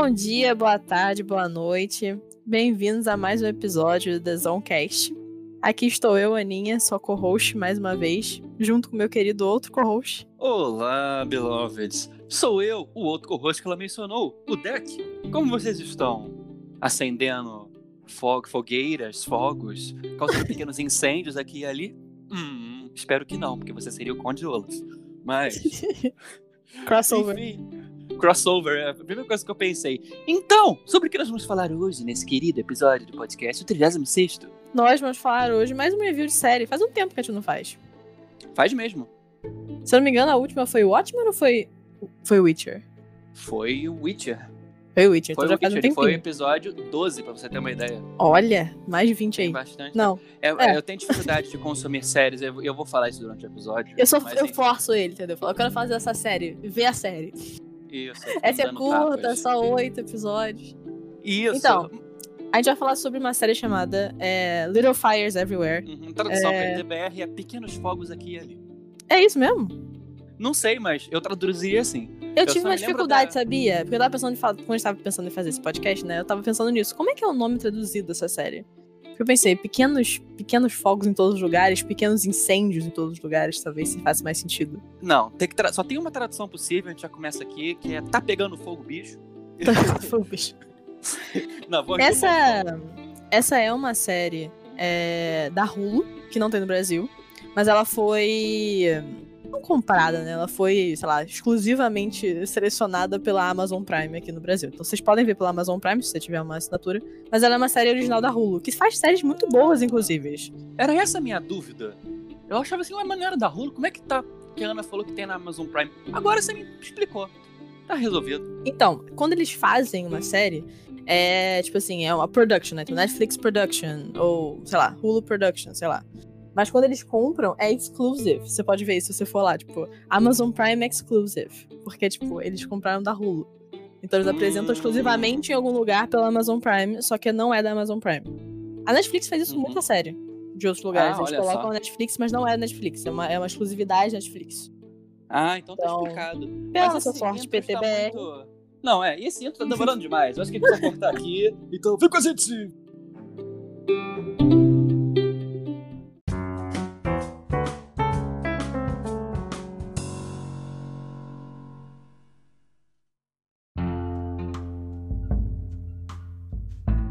Bom dia, boa tarde, boa noite. Bem-vindos a mais um episódio do The Zonecast. Aqui estou eu, Aninha, sua co-host mais uma vez, junto com meu querido outro co-host. Olá, beloveds. Sou eu, o outro co-host que ela mencionou, o Deck. Como vocês estão? Acendendo fog fogueiras, fogos, causando pequenos incêndios aqui e ali? Hum, espero que não, porque você seria o Conde Olaf. Mas, Crossover. enfim, crossover é a primeira coisa que eu pensei. Então, sobre o que nós vamos falar hoje nesse querido episódio do podcast, o 36 Nós vamos falar hoje mais um review de série. Faz um tempo que a gente não faz. Faz mesmo. Se eu não me engano, a última foi o Watchmen ou foi foi o Witcher? Foi o Witcher. Foi o Witcher, Foi então o um Witcher. e tempinho. Foi o episódio 12, pra você ter uma ideia. Olha, mais de 20 Tem aí. bastante. Não, É, É. Eu tenho dificuldade de consumir séries, eu, eu vou falar isso durante o episódio. eu, só, mas eu enfim, forço ele, entendeu? Eu quero fazer essa série, ver a série. Isso, Essa é curta, tapas. só oito episódios. Isso. Então. A gente vai falar sobre uma série chamada é, Little Fires Everywhere. Uhum, tradução é- PTBR é pequenos fogos aqui e ali. É isso mesmo? Não sei, mas eu traduziria assim. Eu, Eu tive uma dificuldade, da- sabia? Porque eu tava pensando em falar, quando eu tava pensando em fazer esse podcast, né? Eu tava pensando nisso. Como é que é o nome traduzido dessa série? Eu pensei, pequenos, pequenos fogos em todos os lugares, pequenos incêndios em todos os lugares, talvez se faça mais sentido. Não, tem só tem uma tradução possível, a gente já começa aqui, que é Tá Pegando Fogo, Bicho. Foi o bicho. Na voz do essa, essa é uma série é, da Hulu, que não tem no Brasil, mas ela foi. Não comprada, né? Ela foi, sei lá, exclusivamente selecionada pela Amazon Prime aqui no Brasil. Então vocês podem ver pela Amazon Prime se você tiver uma assinatura. Mas ela é uma série original da Hulu, que faz séries muito boas, inclusive. Era essa a minha dúvida. Eu achava assim, uma maneira da Hulu, como é que tá? Que a Ana falou que tem na Amazon Prime. Agora você me explicou. Tá resolvido. Então, quando eles fazem uma série, é tipo assim, é uma production, né? Então, Netflix Production, ou sei lá, Hulu Production, sei lá. Mas quando eles compram, é exclusive. Você pode ver isso se você for lá, tipo, Amazon Prime Exclusive. Porque, tipo, eles compraram da Hulu. Então eles apresentam Hum. exclusivamente em algum lugar pela Amazon Prime, só que não é da Amazon Prime. A Netflix faz isso Uhum. muito a sério. De outros lugares. Ah, eles colocam só. a Netflix, mas não é a Netflix. É uma, é uma exclusividade Netflix. Ah, então tá Então, explicado. Pela Mas esse sorte, PTBR. muito- Não, é, esse intro tá demorando demais. Eu acho que a gente vai cortar aqui. Então, vem com a gente!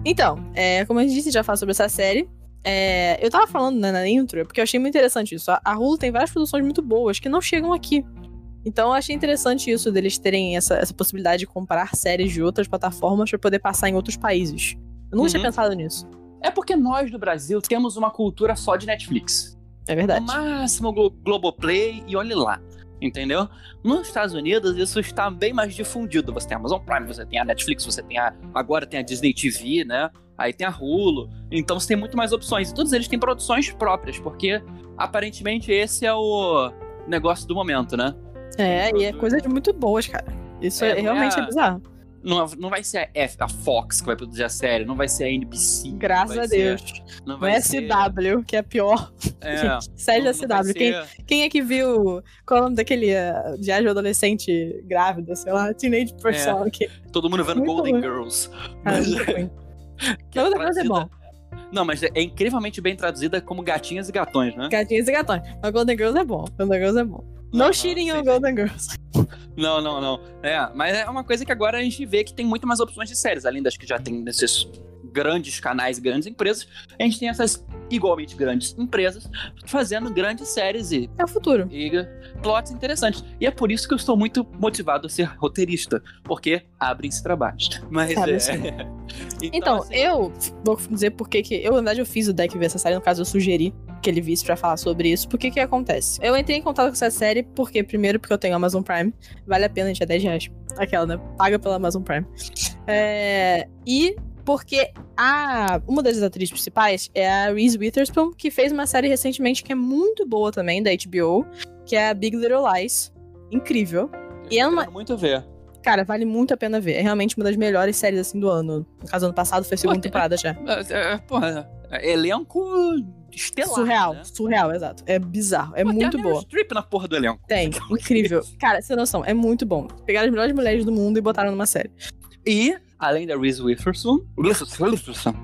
Então, é, como eu disse, já falo sobre essa série. É, eu tava falando né, na intro, porque eu achei muito interessante isso. A, a Hulu tem várias produções muito boas que não chegam aqui. Então eu achei interessante isso deles terem essa, essa possibilidade de comprar séries de outras plataformas pra poder passar em outros países. Eu nunca tinha Uhum. pensado nisso. É porque nós do Brasil temos uma cultura só de Netflix. É No verdade. máximo Glo Globoplay e olhe lá. Entendeu? Nos Estados Unidos isso está bem mais difundido. Você tem a Amazon Prime, você tem a Netflix, você tem a. Agora tem a Disney TV, né? Aí tem a Hulu. Então você tem muito mais opções. E todos eles têm produções próprias, porque aparentemente esse é o negócio do momento, né? É, e é coisa de muito boas, cara. Isso É, é, é realmente a- é bizarro. Não, não vai ser a, F, a Fox que vai produzir a série, não vai ser a NBC. não Graças vai a ser- Deus. não Não vai é ser. CW, que é pior. É, Gente, série da CW. Quem, ser- Quem é que viu. Qual é o nome daquele uh, diário adolescente grávida, sei lá, Teenage Person? Que, Todo mundo vendo Muito Golden ruim. Girls. cara, Mas- é Golden Girls é bom. Não, mas é incrivelmente bem traduzida como gatinhas e gatões, né? Gatinhos e gatões. Mas Golden Girls é bom. Golden Girls é bom. Não cheating on. Golden Girls. Não, não, não. É, mas é uma coisa que agora a gente vê que tem muito mais opções de séries, além das que já tem nesses grandes canais, grandes empresas, a gente tem essas igualmente grandes empresas fazendo grandes séries e, É o futuro. e plots interessantes. E é por isso que eu estou muito motivado a ser roteirista, porque abrem-se trabalhos. Mas Abrem-se. é. Então, assim, eu vou dizer por que. Eu, na verdade, eu fiz o deck ver essa série. No caso, eu sugeri que ele visse pra falar sobre isso. Por que que acontece? Eu entrei em contato com essa série porque, primeiro, porque eu tenho Amazon Prime. Vale a pena, gente, é 10 reais. Aquela, né? Paga pela Amazon Prime. É, e porque a, uma das atrizes principais é a Reese Witherspoon, que fez uma série recentemente que é muito boa também, da HBO, que é a Big Little Lies. Incrível. E é eu uma, muito ver. Cara, vale muito a pena ver. É realmente uma das melhores séries assim do ano. No caso, ano passado foi a segunda Pô, tem- temporada já. É, é, porra, é elenco estelar. surreal, né? surreal, exato. É bizarro, é Pô, tem a muito Meryl boa. Streep na porra do elenco. Tem, incrível. Cara, sem noção, é muito bom. Pegaram as melhores mulheres do mundo e botaram numa série. E, além da Reese Witherspoon, Witherspoon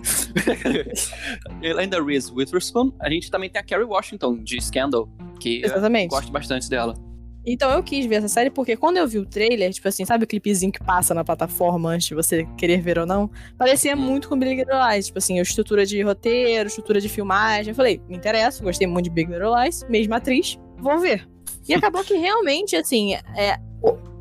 além da Reese Witherspoon, a gente também tem a Kerry Washington, de Scandal, que Exatamente. eu gosto bastante dela. Então eu quis ver essa série porque quando eu vi o trailer, tipo assim, sabe o clipezinho que passa na plataforma antes de você querer ver ou não? Parecia muito com Big Little Lies, tipo assim, a estrutura de roteiro, estrutura de filmagem. Eu falei, me interessa, gostei muito de Big Little Lies, mesma atriz, vou ver. E acabou que realmente, assim, é,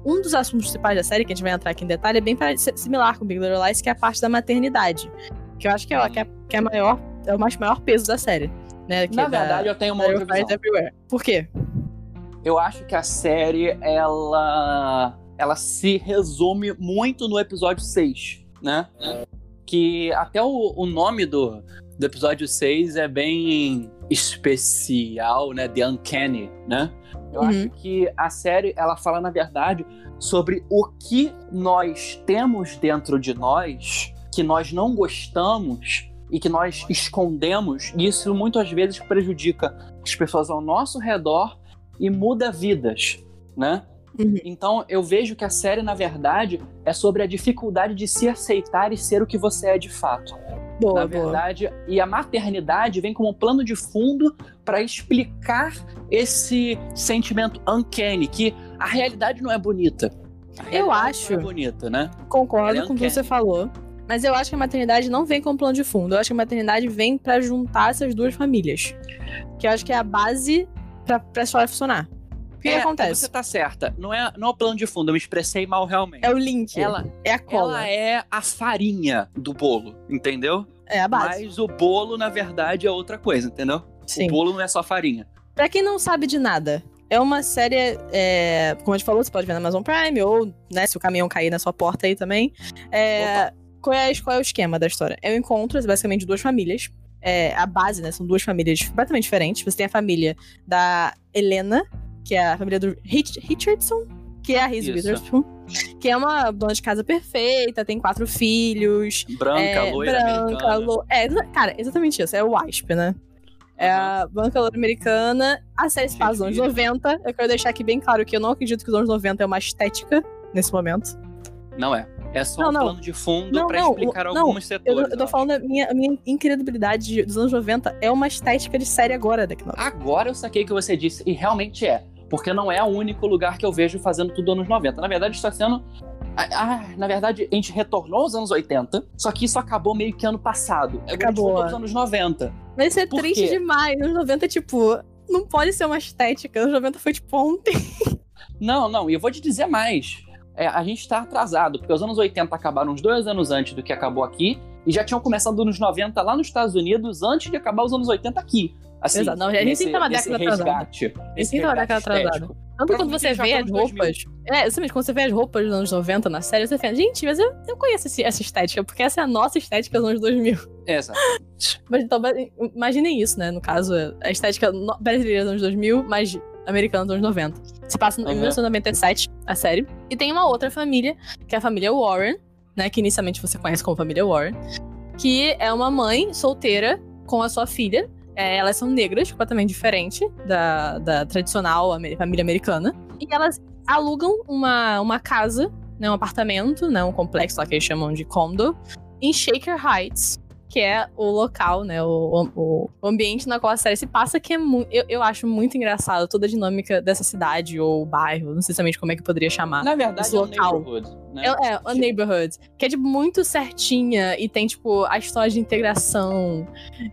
um dos assuntos principais da série, que a gente vai entrar aqui em detalhe, é bem similar com Big Little Lies, que é a parte da maternidade. Que eu acho que é, que é, que é maior, é o mais maior peso da série. Né, Na verdade, eu tenho uma outra visão. Everywhere. Por quê? Eu acho que a série, ela, ela se resume muito no episódio 6, né? Que até o, o nome do, do episódio 6 é bem especial, né? The Uncanny, né? Eu uhum. acho que a série, ela fala, na verdade, sobre o que nós temos dentro de nós, que nós não gostamos e que nós escondemos, e isso muitas vezes prejudica as pessoas ao nosso redor e muda vidas, né? Uhum. Então eu vejo que a série, na verdade, é sobre a dificuldade de se aceitar e ser o que você é de fato. Boa, na verdade, boa. e a maternidade vem como um plano de fundo para explicar esse sentimento uncanny, que a realidade não é bonita. eu acho. Não é bonita, né? Concordo é com o que você falou. Mas eu acho que a maternidade não vem como plano de fundo. Eu acho que a maternidade vem para juntar essas duas famílias. Que eu acho que é a base pra, pra história funcionar. O que, é, acontece? Você tá certa. Não é, não é o plano de fundo, eu me expressei mal realmente. É o link. Ela é a cola. Ela é a farinha do bolo, entendeu? É a base. Mas o bolo, na verdade, é outra coisa, entendeu? Sim. O bolo não é só farinha. Pra quem não sabe de nada, é uma série, é, como a gente falou, você pode ver na Amazon Prime, ou né, se o caminhão cair na sua porta aí também. É, qual, é, qual é o esquema da história? É um encontro, basicamente, de duas famílias é, a base, né? São duas famílias completamente diferentes. Você tem a família da Helena, que é a família do Rich Richardson, que é a Reese Witherspoon, que é uma dona de casa perfeita, tem quatro filhos. Branca, é, loira, branca, lo... É, cara, exatamente isso. É o WASP, né? É a banca loira americana. A série se passa nos anos 90. Eu quero deixar aqui bem claro que eu não acredito que os anos 90 é uma estética nesse momento. Não é. É só não, um não. plano de fundo para explicar não, alguns setores. Eu, eu tô falando a minha, a minha incredibilidade dos anos 90 é uma estética de série agora, Deck Agora eu saquei o que você disse, e realmente é. Porque não é o único lugar que eu vejo fazendo tudo anos 90. Na verdade, está sendo. Ah, na verdade, a gente retornou aos anos 80, só que isso acabou meio que ano passado. Acabou. Agora aos anos 90. Mas isso é Por triste quê? demais. Anos 90, tipo, não pode ser uma estética. Anos 90 foi tipo ontem. Não, não, e eu vou te dizer mais é, a gente está atrasado, porque os anos 80 acabaram uns dois anos antes do que acabou aqui, e já tinham começado nos 90 lá nos Estados Unidos, antes de acabar os anos 80 aqui. Assim, Exato, não, a gente tem uma década atrasada. A gente tem uma década atrasada. Tanto quando você vê as roupas. É, exatamente, quando você vê as roupas dos anos 90 na série, você pensa, gente, mas eu, eu conheço esse, essa estética, porque essa é a nossa estética dos anos 2000. Exato. mas então, imaginem isso, né? No caso, a estética brasileira dos anos 2000, mas americana dos anos 90. Se passa em uhum. 1997, a série. E tem uma outra família, que é a família Warren, né? Que inicialmente você conhece como família Warren. Que é uma mãe solteira com a sua filha. É, elas são negras, completamente diferente da, da tradicional família americana. E elas alugam uma, uma casa, né, um apartamento, né, um complexo lá que eles chamam de condo, em Shaker Heights, que é o local, né? O, o, o ambiente na qual a série se passa, que é muito. Eu, eu acho muito engraçado toda a dinâmica dessa cidade ou bairro, não sei exatamente como é que poderia chamar. Na verdade, esse local. é o neighborhood. Né? É, é, a neighborhood. Que é, tipo, muito certinha e tem, tipo, a história de integração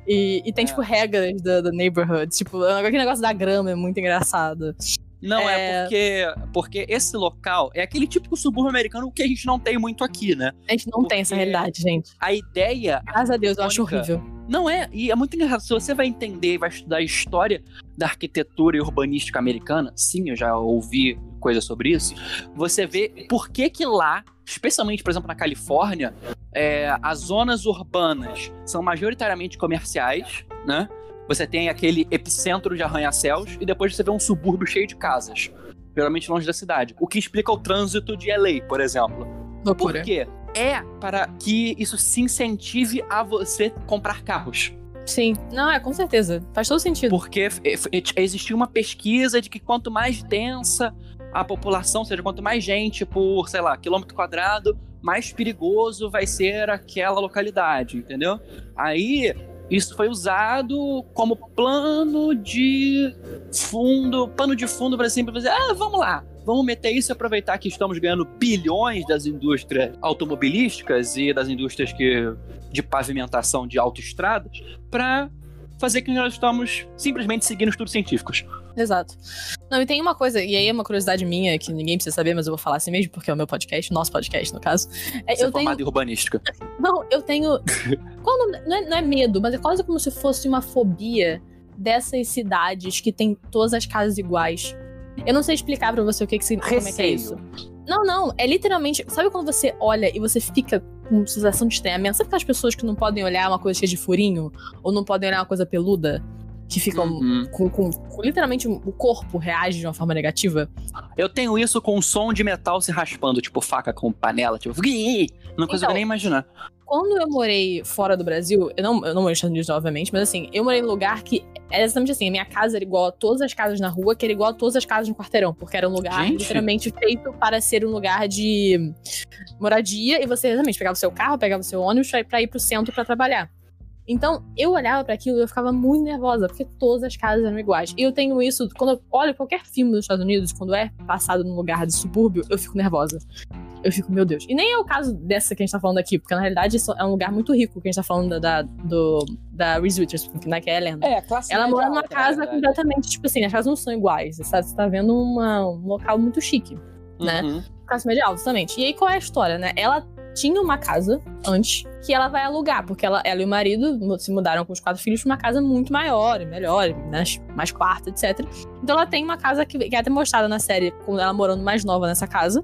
e, e tem, é. tipo, regras da, da neighborhood. Tipo, aquele negócio da grama é muito engraçado. Não, é... é, porque, porque esse local é aquele típico subúrbio americano que a gente não tem muito aqui, né? A gente não porque tem essa realidade, gente. A ideia. Graças a Deus, eu acho horrível. Não é, e é muito engraçado. Se você vai entender e vai estudar a história da arquitetura e urbanística americana, sim, eu já ouvi coisa sobre isso. Você vê por que que lá, especialmente, por exemplo, na Califórnia, é, as zonas urbanas são majoritariamente comerciais, né? Você tem aquele epicentro de arranha-céus e depois você vê um subúrbio cheio de casas, geralmente longe da cidade. O que explica o trânsito de LA, por exemplo. Loucura. Por quê? É para que isso se incentive a você comprar carros. Sim, não, é com certeza. Faz todo sentido. Porque existiu uma pesquisa de que quanto mais densa a população, ou seja, quanto mais gente por, sei lá, quilômetro quadrado, mais perigoso vai ser aquela localidade, entendeu? Aí isso foi usado como plano de fundo, pano de fundo para sempre dizer, ah, vamos lá, vamos meter isso e aproveitar que estamos ganhando bilhões das indústrias automobilísticas e das indústrias que, de pavimentação de autoestradas para fazer que nós estamos simplesmente seguindo estudos científicos. Exato. Não, e tem uma coisa, e aí é uma curiosidade minha, que ninguém precisa saber, mas eu vou falar assim mesmo, porque é o meu podcast, nosso podcast, no caso. É, Você eu é formado tenho. em urbanística. Não, eu tenho. Quando, não, é, não é medo, mas é quase como se fosse uma fobia dessas cidades que tem todas as casas iguais. Eu não sei explicar pra você o que, que, significa- como é que é isso. Não, não, é literalmente. Sabe quando você olha e você fica com sensação de estranhamento? Sabe aquelas pessoas que não podem olhar uma coisa cheia de furinho? Ou não podem olhar uma coisa peluda? Que ficam Uhum. com, com- com- Literalmente o corpo reage de uma forma negativa? Eu tenho isso com som de metal se raspando, tipo faca com panela, tipo, não consigo Então, nem imaginar. Quando eu morei fora do Brasil, eu não, eu não morei nos Estados Unidos, obviamente, mas assim, eu morei num lugar que é exatamente assim: a minha casa era igual a todas as casas na rua, que era igual a todas as casas no quarteirão, porque era um lugar Gente. literalmente feito para ser um lugar de moradia e você exatamente pegava o seu carro, pegava o seu ônibus pra, pra ir pro centro pra trabalhar. Então, eu olhava pra aquilo e eu ficava muito nervosa, porque todas as casas eram iguais. E eu tenho isso, quando eu olho qualquer filme dos Estados Unidos, quando é passado num lugar de subúrbio, eu fico nervosa. Eu fico, meu Deus. E nem é o caso dessa que a gente tá falando aqui, porque na realidade é um lugar muito rico que a gente tá falando da, da, do, da Reese Witherspoon, né, que é a Helena. É, classe Ela mora numa alta, casa completamente, tipo assim, as casas não são iguais. Você tá, você tá vendo uma- um local muito chique né? Uhum. classe média alta, justamente. E aí, qual é a história, né? Ela tinha uma casa antes que ela vai alugar, porque ela, ela e o marido se mudaram com os quatro filhos pra uma casa muito maior e melhor, né? mais quarto, etc. Então ela tem uma casa que, que é até mostrada na série, com ela morando mais nova nessa casa.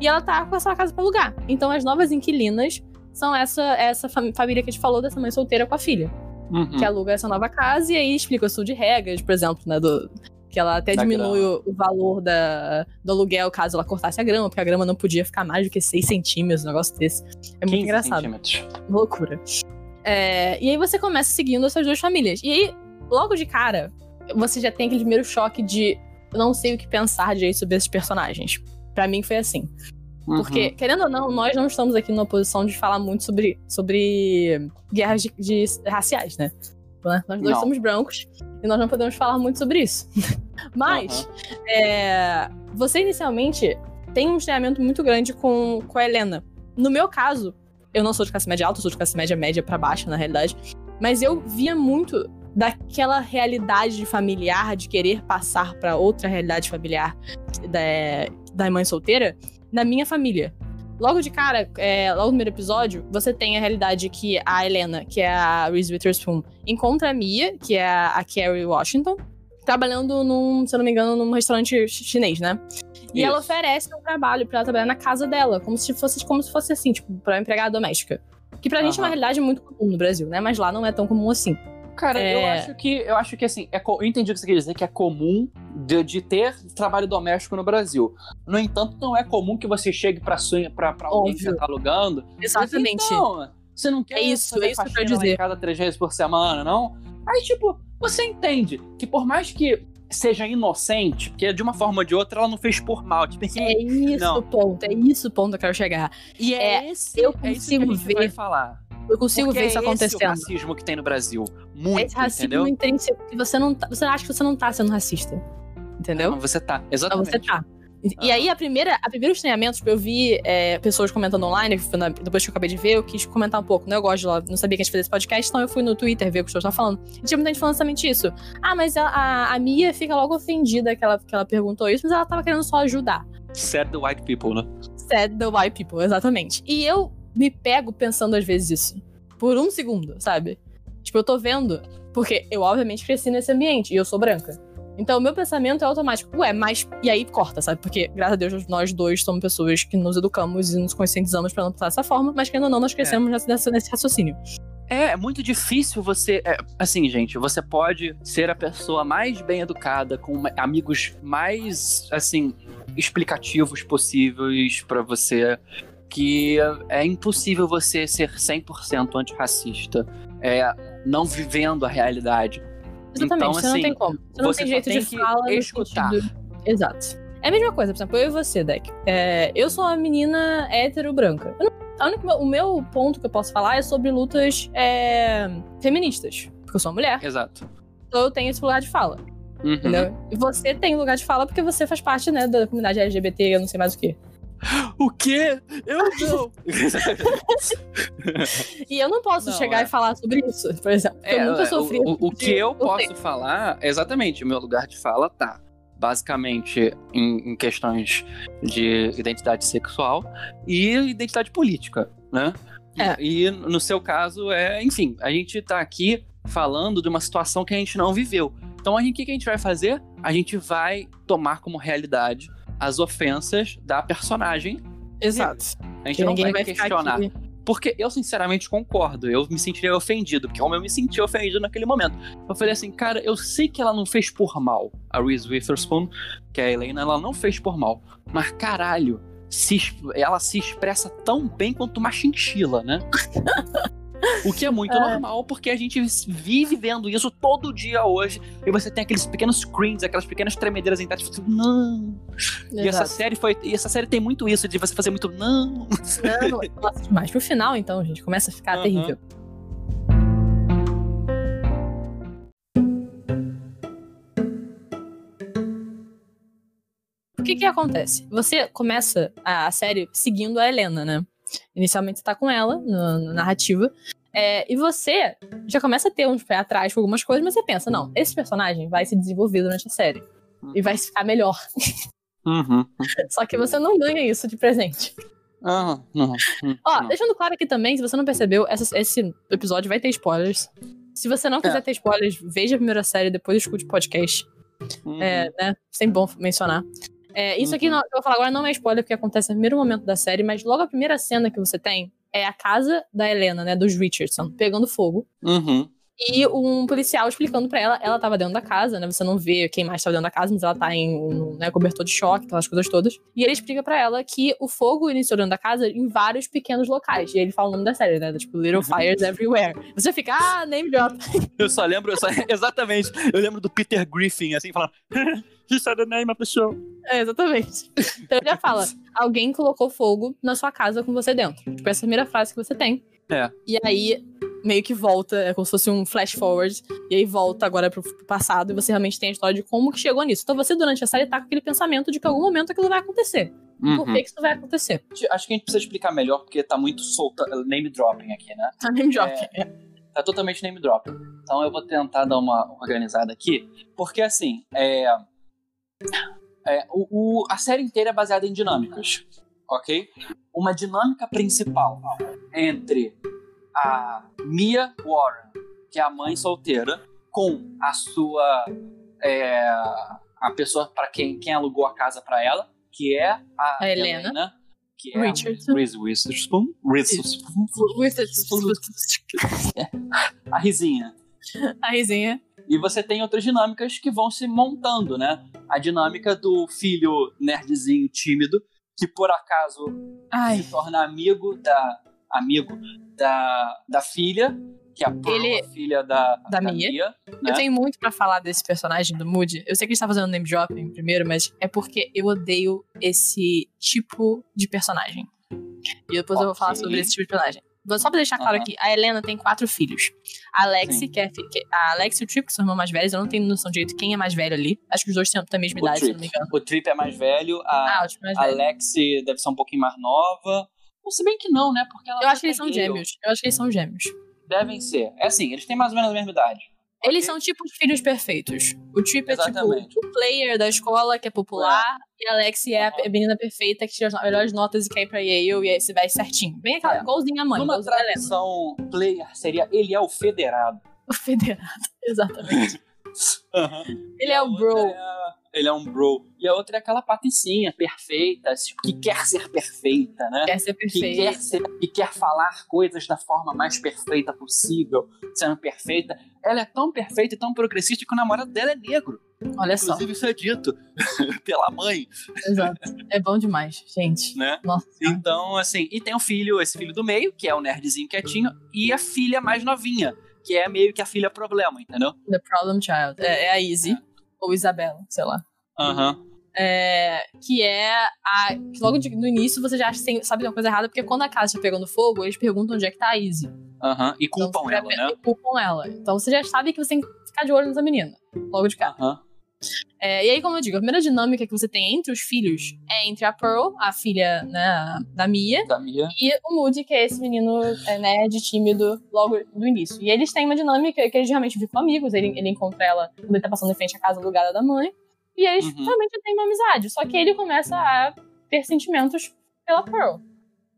E ela tá com essa casa pra alugar. Então as novas inquilinas são essa, essa fam- família que a gente falou, dessa mãe solteira com a filha Uhum. que aluga essa nova casa e aí explica o estudo de regras, por exemplo, né? Do, que ela até Da diminui o, o valor da, do aluguel caso ela cortasse a grama, porque a grama não podia ficar mais do que 6 centímetros, um negócio desse. É muito 15 engraçado. centímetros. Loucura. É, e aí você começa seguindo essas duas famílias. E aí, logo de cara, você já tem aquele primeiro choque de não sei o que pensar direito sobre esses personagens. Pra mim foi assim. Porque, Uhum. querendo ou não, nós não estamos aqui numa posição de falar muito sobre, sobre guerras de, de raciais, né? Né? Nós dois Não. somos brancos e nós não podemos falar muito sobre isso. Mas, é, você inicialmente tem um estranhamento muito grande com, com a Helena. No meu caso, eu não sou de classe média alta, eu sou de classe média média pra baixa, na realidade. Mas eu via muito daquela realidade de familiar, de querer passar pra outra realidade familiar da, da mãe solteira, na minha família. Logo de cara, é, logo no primeiro episódio, você tem a realidade que a Helena, que é a Reese Witherspoon, encontra a Mia, que é a, a Carrie Washington, trabalhando num, se eu não me engano, num restaurante ch- chinês, né? E Isso. ela oferece um trabalho pra ela trabalhar na casa dela, como se fosse, como se fosse assim, tipo, pra empregada doméstica. Que pra gente é uma realidade muito comum no Brasil, né? Mas lá não é tão comum assim. Cara, eu É. acho que eu acho que assim, é co- eu entendi o que você quer dizer, que é comum de, de ter trabalho doméstico no Brasil. No entanto, não é comum que você chegue pra, sua, pra, pra alguém que você tá alugando. dizer, Exatamente. Então, você não quer É isso, fazer é isso eu faxina lá dizer. em casa três vezes por semana, não? Aí, tipo, você entende que por mais que seja inocente, porque de uma forma ou de outra ela não fez por mal. Tipo, É isso o ponto, é isso o ponto que eu quero chegar. E é, é, esse, eu é isso que a consigo gente ver vai falar. Eu consigo Porque ver isso é esse o acontecendo. racismo que tem no Brasil. Muito, Esse racismo entendeu? intrínseco que você não tá, você acha que você não tá sendo racista. Entendeu? Não, você tá, exatamente. você tá. E- Aham. aí, a primeira, a primeiro estranhamento, tipo, eu vi é, pessoas comentando online, depois que eu acabei de ver, eu quis comentar um pouco, né? Eu gosto de lá, não sabia que a gente fazia esse podcast, então eu fui no Twitter ver o que as pessoas estavam falando. E tinha muita gente falando exatamente isso. Ah, mas a, a, a Mia fica logo ofendida que ela, que ela perguntou isso, mas ela tava querendo só ajudar. Sad the white people, né? Said the white people, exatamente. E eu me pego pensando às vezes isso. Por um segundo, sabe? Tipo, eu tô vendo, porque eu obviamente cresci nesse ambiente e eu sou branca. Então o meu pensamento é automático, ué, mas. E aí corta, sabe? Porque, graças a Deus, nós dois somos pessoas que nos educamos e nos conscientizamos pra não pensar dessa forma, mas querendo ou não, nós crescemos nessa- nessa- nesse raciocínio. É, é muito difícil você. é, assim, gente, você pode ser a pessoa mais bem educada, com amigos mais, assim, explicativos possíveis pra você, que é impossível você ser 100% antirracista, é, não vivendo a realidade. Exatamente, Então, você assim, não tem como. Você não você tem só jeito tem de que fala. no escutar. sentido- Exato. É a mesma coisa, por exemplo, eu e você, Deck. É, eu sou uma menina hétero branca. Não- única- o meu ponto que eu posso falar é sobre lutas é, feministas. Porque eu sou uma mulher, Exato. então eu tenho esse lugar de fala. Uhum. Entendeu? E você tem lugar de fala porque você faz parte, né, da comunidade LGBT, eu não sei mais o quê. O quê? Eu não! E eu não posso Não, chegar é. e falar sobre isso, por exemplo. porque eu nunca é, sofri. o, o- o esse que eu posso falar, exatamente, o meu lugar de fala tá basicamente em, em questões de identidade sexual e identidade política, né? É. E no seu caso, é, enfim, a gente tá aqui falando de uma situação que a gente não viveu. Então, a gente- o que, que a gente vai fazer? A gente vai tomar como realidade as ofensas da personagem. Exato. A gente Que não vai, vai questionar. Porque eu, sinceramente, concordo. Eu me sentiria ofendido, porque como eu me senti ofendido naquele momento. Eu falei assim, cara, eu sei que ela não fez por mal. A Reese Witherspoon, que é a Helena, ela não fez por mal. Mas, caralho, se ela se expressa tão bem quanto uma chinchila, né? O que é muito É. normal, porque a gente vive vendo isso todo dia hoje. E você tem aqueles pequenos screens, aquelas pequenas tremedeiras em tela. Tipo, não. E essa série foi. E essa série tem muito isso, de você fazer muito não. Não, nossa, demais. Pro final, então, gente, começa a ficar terrível. O que que acontece? Você começa a série seguindo a Helena, né? Inicialmente você tá com ela na, na narrativa. é, e você já começa a ter uns pé atrás com algumas coisas, mas você pensa, não, esse personagem vai se desenvolver durante a série. E vai ficar melhor. Uhum. Só que você não ganha isso de presente. Ah, não. Hum, Ó, deixando claro aqui também, se você não percebeu, essa- esse episódio vai ter spoilers. Se você não quiser É. ter spoilers, veja a primeira série, depois escute o podcast. Uhum. É, né? Sempre bom mencionar. É, isso aqui Uhum. não- eu vou falar agora não é spoiler, porque acontece no primeiro momento da série, mas logo a primeira cena que você tem é a casa da Helena, né? Dos Richardson, pegando fogo. Uhum. E um policial explicando pra ela, ela tava dentro da casa, né? Você não vê quem mais tava dentro da casa, mas ela tá em um né, cobertor de choque, aquelas coisas todas. E ele explica pra ela que o fogo iniciou dentro da casa em vários pequenos locais. E ele fala o nome da série, né? Tipo, Little Fires Everywhere. Você fica, ah, name drop. Eu só lembro, eu só- exatamente. Eu lembro do Peter Griffin, assim, falando. He said the name of the show. É, exatamente. Então ele já fala, alguém colocou fogo na sua casa com você dentro. Tipo, essa é a primeira frase que você tem. É. E aí, meio que volta, é como se fosse um flash forward. E aí volta agora pro pro passado e você realmente tem a história de como que chegou nisso. Então você, durante a série, tá com aquele pensamento de que em algum momento aquilo vai acontecer. Por Uhum. que, que isso vai acontecer? Acho que a gente precisa explicar melhor, porque tá muito solta name dropping aqui, né? Tá name drop. Tá totalmente name dropping. Então eu vou tentar dar uma organizada aqui, porque assim, é. é, o, o- a série inteira é baseada em dinâmicas, ok? Uma dinâmica principal entre a Mia Warren, que é a mãe solteira, com a sua. é, a pessoa para quem, quem alugou a casa para ela, que é a, A Helena. que é Richardson. Reese Witherspoon. Witherspoon. A risinha. A risinha. E você tem outras dinâmicas que vão se montando, né? A dinâmica do filho nerdzinho tímido, que por acaso Ai, se torna amigo da amigo da, da filha, que é a Pearl, Ele- filha da, da Mia. né? Eu tenho muito pra falar desse personagem do Moody. Eu sei que a gente tá fazendo name dropping primeiro, mas é porque eu odeio esse tipo de personagem. E depois eu vou falar sobre esse tipo de personagem. Vou só pra deixar claro Aham. aqui, a Helena tem quatro filhos. A Alexi, Sim. que é que- a Alex e o Trip, que são irmãos mais velhos, eu não tenho noção direito quem é mais velho ali. Acho que os dois têm a mesma O idade, se Trip. não me engano. O Trip é mais velho, Ah, a Trip é mais velho. Lexi deve ser um pouquinho mais nova. Ou se bem que não, né? Porque Eu acho que eles tá são gay, gêmeos. Eu acho que eles são gêmeos. Devem ser. É assim, eles têm mais ou menos a mesma idade. Eles são tipo os filhos perfeitos. O Trip é Exatamente. tipo o player da escola, que é popular, e a Alexi é a menina perfeita que tira as melhores notas e quer ir pra Yale, e aí você vai certinho. Bem aquela, É. igualzinha a mãe, Numa tradução player seria ele é o federado. O federado, exatamente. Ele é o bro. é a- Ele é um bro. E a outra é aquela patricinha perfeita, que quer ser perfeita, né? Quer ser Que quer, ser, que quer falar coisas da forma mais perfeita possível, sendo perfeita. Ela é tão perfeita e tão progressista que o namorado dela é negro. Olha só. Inclusive, isso é dito pela mãe, Exato. É bom demais, gente. né? Nossa. Então, assim, e tem o filho, esse filho do meio, que é o nerdzinho quietinho, e a filha mais novinha, que é meio que a filha problema, entendeu? The Problem Child. É, é a Izzy. Ou Isabela, sei lá. Aham. É, que é a. Que logo de, no início você já sabe tem uma coisa errada, porque quando a casa está pegando fogo, eles perguntam onde é que tá a Izzy. Aham, e culpam então, ela, né? E culpam ela. Então você já sabe que você tem que ficar de olho nessa menina, logo de cara. Aham. É, e aí, como eu digo, a primeira dinâmica que você tem entre os filhos é entre a Pearl, a filha né, da Mia, Da Mia. e o Moody, que é esse menino é, nerd, tímido, logo do início. E eles têm uma dinâmica que eles realmente ficam amigos. Ele, ele encontra ela quando ele tá passando em frente à casa alugada da mãe. E eles Uhum. realmente têm uma amizade. Só que ele começa a ter sentimentos pela Pearl.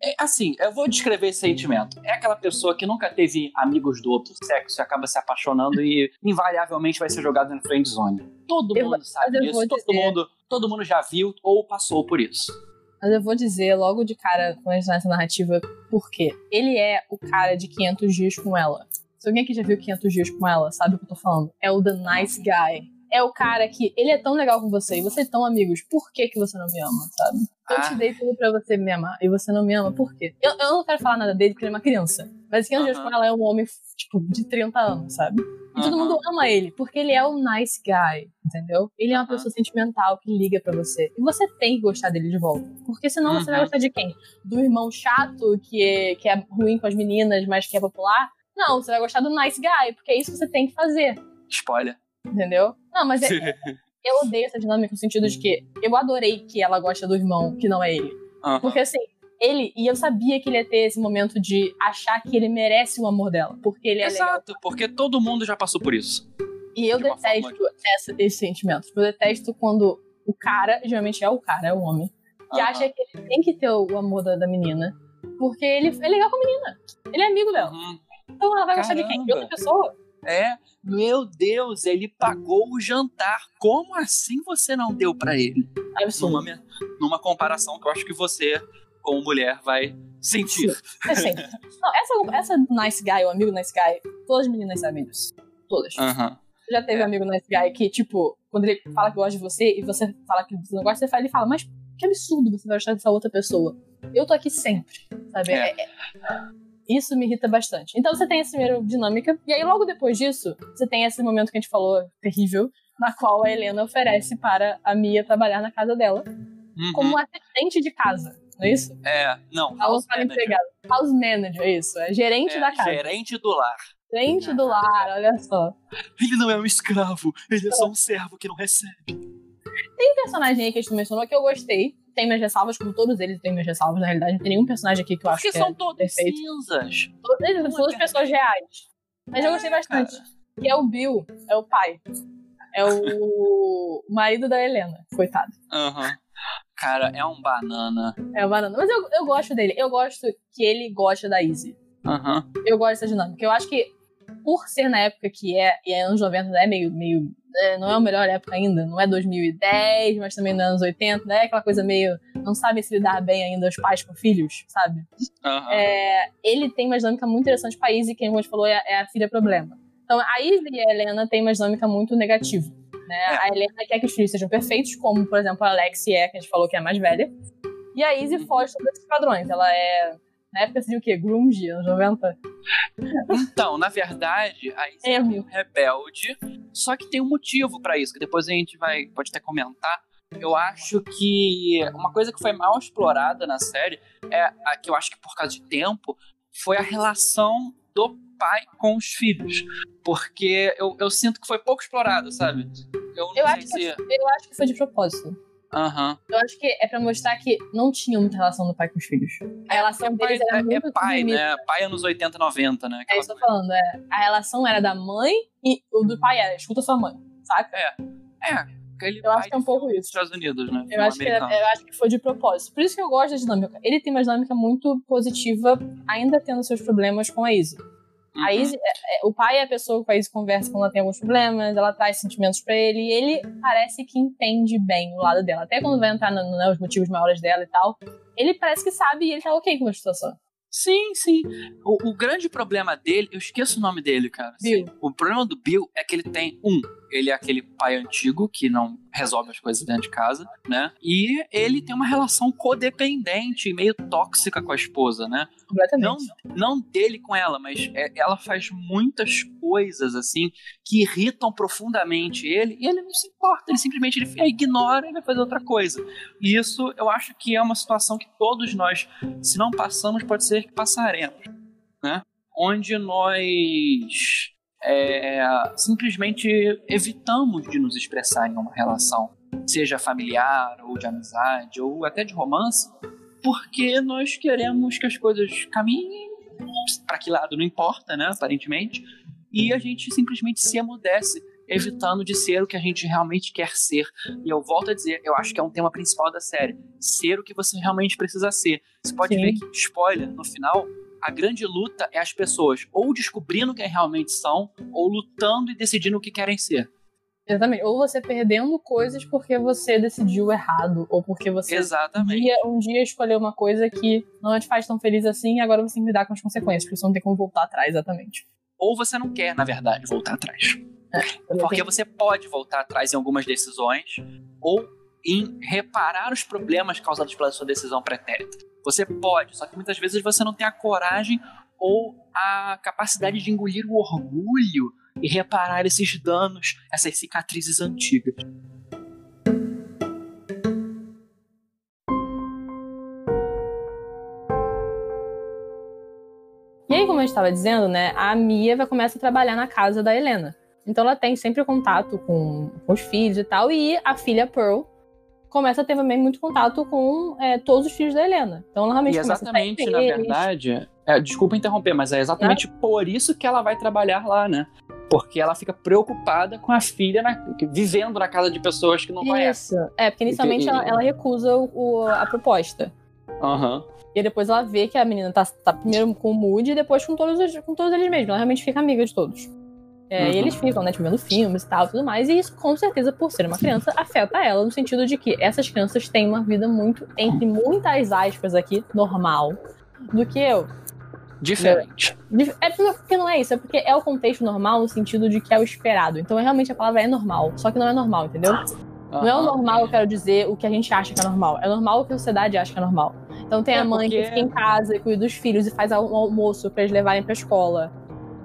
É, assim, eu vou descrever esse sentimento. É aquela pessoa que nunca teve amigos do outro sexo e acaba se apaixonando e invariavelmente vai ser jogado na friend zone. Todo Eu- mundo sabe disso, todo dizer- mundo, todo mundo já viu ou passou por isso. Mas eu vou dizer logo de cara, quando a gente tá nessa narrativa, por quê. Ele é o cara de 500 dias com ela. Se alguém aqui já viu 500 dias com ela, sabe o que eu tô falando? É o The Nice Guy. É o cara que, ele é tão legal com você e vocês tão amigos, por que que você não me ama, sabe? Eu te dei tudo pra você me amar e você não me ama, por quê? Eu, eu não quero falar nada dele porque ele é uma criança. Mas 500 dias com ela é um homem, tipo, de 30 anos, sabe? E todo mundo ama ele, porque ele é o nice guy, entendeu? Ele é uma pessoa sentimental que liga pra você. E você tem que gostar dele de volta. Porque senão você vai Uhum. gostar de quem? Do irmão chato, que é, que é ruim com as meninas, mas que é popular? Não, você vai gostar do nice guy, porque é isso que você tem que fazer, Spoiler. entendeu? Não, mas é- eu odeio essa dinâmica no sentido de que eu adorei que ela gosta do irmão que não é ele. Aham. Porque assim, ele, e eu sabia que ele ia ter esse momento de achar que ele merece o amor dela, porque ele é legal. Exato, porque todo mundo já passou por isso. E eu De detesto essa, esse sentimento. Eu detesto quando o cara, geralmente é o cara, é o homem, que Aham. acha que ele tem que ter o amor da, da menina. Porque ele é legal com a menina. Ele é amigo dela. Uhum. Então ela vai gostar de quem? De outra Caramba. pessoa? É, meu Deus, ele pagou o jantar. Como assim você não deu pra ele? Absurdo. Numa, numa comparação que eu acho que você, como mulher, vai sentir. É sempre. Não, essa, essa nice guy, o amigo nice guy, todas as meninas sabem disso. Todas. Você já teve um amigo nice guy que, tipo, quando ele fala que gosta de você e você fala que você não gosta, você fala, ele fala, mas que absurdo você vai gostar dessa outra pessoa. Eu tô aqui sempre, sabe? É. É- é- Isso me irrita bastante. Então você tem essa primeira dinâmica, e aí logo depois disso, você tem esse momento que a gente falou, terrível, na qual a Helena oferece para a Mia trabalhar na casa dela Uhum. como assistente de casa, não é isso? É, não, house manager. empregada. House manager, isso. É gerente É, da casa. gerente do lar. Gerente do lar, olha só. Ele não é um escravo, ele é só um servo que não recebe. Tem um personagem aí que a gente mencionou que eu gostei. Tem minhas ressalvas, como todos eles têm minhas ressalvas, na realidade. Não tem nenhum personagem aqui que eu acho Porque que são é todos perfeito. cinzas. Todos eles Não são é todas pessoas reais. Mas eu gostei É, bastante. cara. Que é o Bill, é o pai. É o marido da Helena, coitado. Aham. Cara, é um banana. É o banana. Mas eu, eu gosto dele. Eu gosto que ele gosta da Izzy. Aham. Eu gosto dessa dinâmica. Eu acho que, por ser na época que é, e é anos 90, é meio. meio é, não é a melhor época ainda. Não é 2010, mas também não é anos 80. Né? Aquela coisa meio. Não sabe se lidar bem ainda os pais com filhos, sabe? Aham. É, ele tem uma dinâmica muito interessante com a Izzy, que, como a gente falou, é, é a filha problema. Então, a Izzy e a Helena têm uma dinâmica muito negativa. Né? É. A Helena quer que os filhos sejam perfeitos, como, por exemplo, a Alexia que a gente falou que é a mais velha. E a Izzy Uhum. foge todos esses padrões. Ela é. Na época seria o quê? Grunge, anos 90? Então, na verdade, a Izzy É, é um rebelde, só que tem um motivo pra isso, que depois a gente vai pode até comentar. Eu acho que uma coisa que foi mal explorada na série é a que eu acho que por causa de tempo foi a relação do pai com os filhos, porque eu, eu sinto que foi pouco explorado, sabe? Eu não Eu sei acho, que, se, eu acho que foi de propósito. Aham. Eu acho que é pra mostrar que não tinha muita relação do pai com os filhos. A relação É, pai, deles era é, muito é pai, né? Pai anos 80, 90, né? É Aquela isso que eu tô falando. É, a relação era da mãe e o do pai era escuta sua mãe, saca? É, aquele Eu acho pai que é um pouco isso. Estados Unidos, né? Eu acho, que, é, eu acho que foi de propósito. Por isso que eu gosto da dinâmica. Ele tem uma dinâmica muito positiva, ainda tendo seus problemas com a Izzy. Uhum. Izzy, é- é- o pai é a pessoa com a Izzy conversa quando ela tem alguns problemas, ela traz sentimentos pra ele, e ele parece que entende bem o lado dela. Até quando vai entrar no, no- né, os motivos maiores dela e tal, ele parece que sabe e ele tá ok com a situação. Sim, sim. O, o grande problema dele, eu esqueço o nome dele, cara. Bill. O problema do Bill é que ele tem um. Ele é aquele pai antigo que não resolve as coisas dentro de casa, né? E ele tem uma relação codependente, meio tóxica com a esposa, né? Não, não dele com ela, mas é, ela faz muitas coisas assim que irritam profundamente ele e ele não se importa, ele simplesmente ele ignora e vai fazer outra coisa. E isso eu acho que é uma situação que todos nós, se não passamos, pode ser que passaremos, né? Onde nós é, simplesmente evitamos de nos expressar em uma relação, seja familiar ou de amizade ou até de romance, porque nós queremos que as coisas caminhem para que lado não importa, né, aparentemente, e a gente simplesmente se emudece, evitando de ser o que a gente realmente quer ser. E eu volto a dizer, eu acho que é um tema principal da série, ser o que você realmente precisa ser. Você pode Sim. ver que, spoiler, no final, a grande luta é as pessoas ou descobrindo quem realmente são, ou lutando e decidindo o que querem ser. Exatamente. Ou você perdendo coisas porque você decidiu errado, ou porque você Exatamente. Dia, um dia escolheu uma coisa que não te faz tão feliz assim, e agora você tem que lidar com as consequências, porque você não tem como voltar atrás, exatamente. Ou você não quer, na verdade, voltar atrás. É, porque você pode voltar atrás em algumas decisões, ou em reparar os problemas causados pela sua decisão pretérita. Você pode, só que muitas vezes você não tem a coragem ou a capacidade de engolir o orgulho e reparar esses danos, essas cicatrizes antigas. E aí, como eu estava dizendo, né, a Mia vai começar a trabalhar na casa da Helena. Então ela tem sempre contato com, com os filhos e tal, e a filha Pearl começa a ter também muito contato com é, todos os filhos da Helena. Então ela realmente e exatamente, na verdade, é, desculpa interromper, mas é exatamente por isso que ela vai trabalhar lá, né? Porque ela fica preocupada com a filha na, vivendo na casa de pessoas que não conhecem. Isso. É, porque inicialmente e, ela, ela, recusa o, a proposta. Aham. Uhum. E depois ela vê que a menina tá, tá primeiro com o Moody e depois com todos, com todos eles mesmos. Ela realmente fica amiga de todos. É, uhum. E eles ficam, né, tipo, vendo filmes e tal, tudo mais. E isso, com certeza, por ser uma criança, afeta ela, no sentido de que essas crianças têm uma vida muito, entre muitas aspas aqui, normal, do que eu. Diferente. É porque não é isso, é porque é o contexto normal no sentido de que é o esperado. Então, realmente, a palavra é normal, só que não é normal, entendeu? Não é o normal, eu quero dizer, o que a gente acha que é normal. É normal o que a sociedade acha que é normal. Então tem é a mãe porque... que fica em casa e cuida dos filhos e faz um almoço para eles levarem pra escola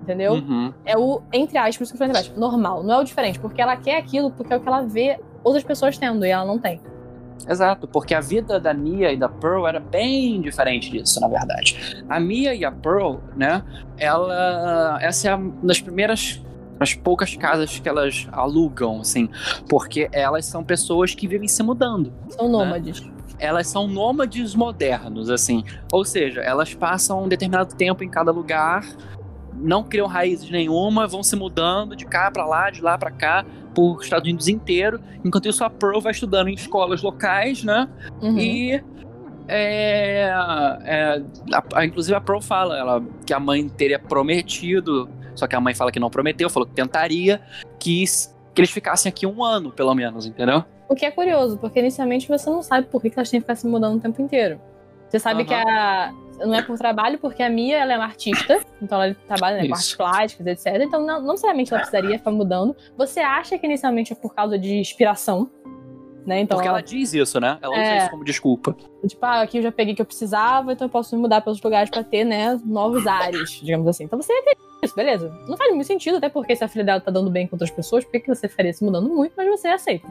entendeu? Uhum. É o, entre aspas, que eu aspas, normal, não é o diferente, porque ela quer aquilo porque é o que ela vê outras pessoas tendo e ela não tem. Exato, porque a vida da Mia e da Pearl era bem diferente disso, na verdade. A Mia e a Pearl, né, ela. Essa é uma das primeiras as poucas casas que elas alugam, assim, porque elas são pessoas que vivem se mudando. São né? nômades. Né? Elas são nômades modernos, assim. Ou seja, elas passam um determinado tempo em cada lugar não criam raízes nenhuma, vão se mudando de cá para lá, de lá para cá, por Estados Unidos inteiro. Enquanto isso, a Pearl vai estudando em escolas locais, né? Uhum. E é, é, a, a, inclusive a Pearl fala ela, que a mãe teria prometido, só que a mãe fala que não prometeu, falou que tentaria, que, que eles ficassem aqui um ano, pelo menos, entendeu? O que é curioso, porque inicialmente você não sabe por que elas têm que ficar se mudando o tempo inteiro. Você sabe uhum. que a, não é por trabalho, porque a Mia ela é uma artista, então ela trabalha né, com artes plásticas, etc. Então não, não necessariamente ela precisaria ficar mudando. Você acha que inicialmente é por causa de inspiração, né? Então, Porque ela, ela, diz isso, né? Ela usa é, isso como desculpa. Tipo, ah, aqui eu já peguei o que eu precisava, então eu posso me mudar para outros lugares para ter, né, novos ares, digamos assim. Então você acredita isso, beleza. Não faz muito sentido, até porque se a filha dela tá dando bem com outras pessoas, por que você faria se mudando muito, mas você aceita.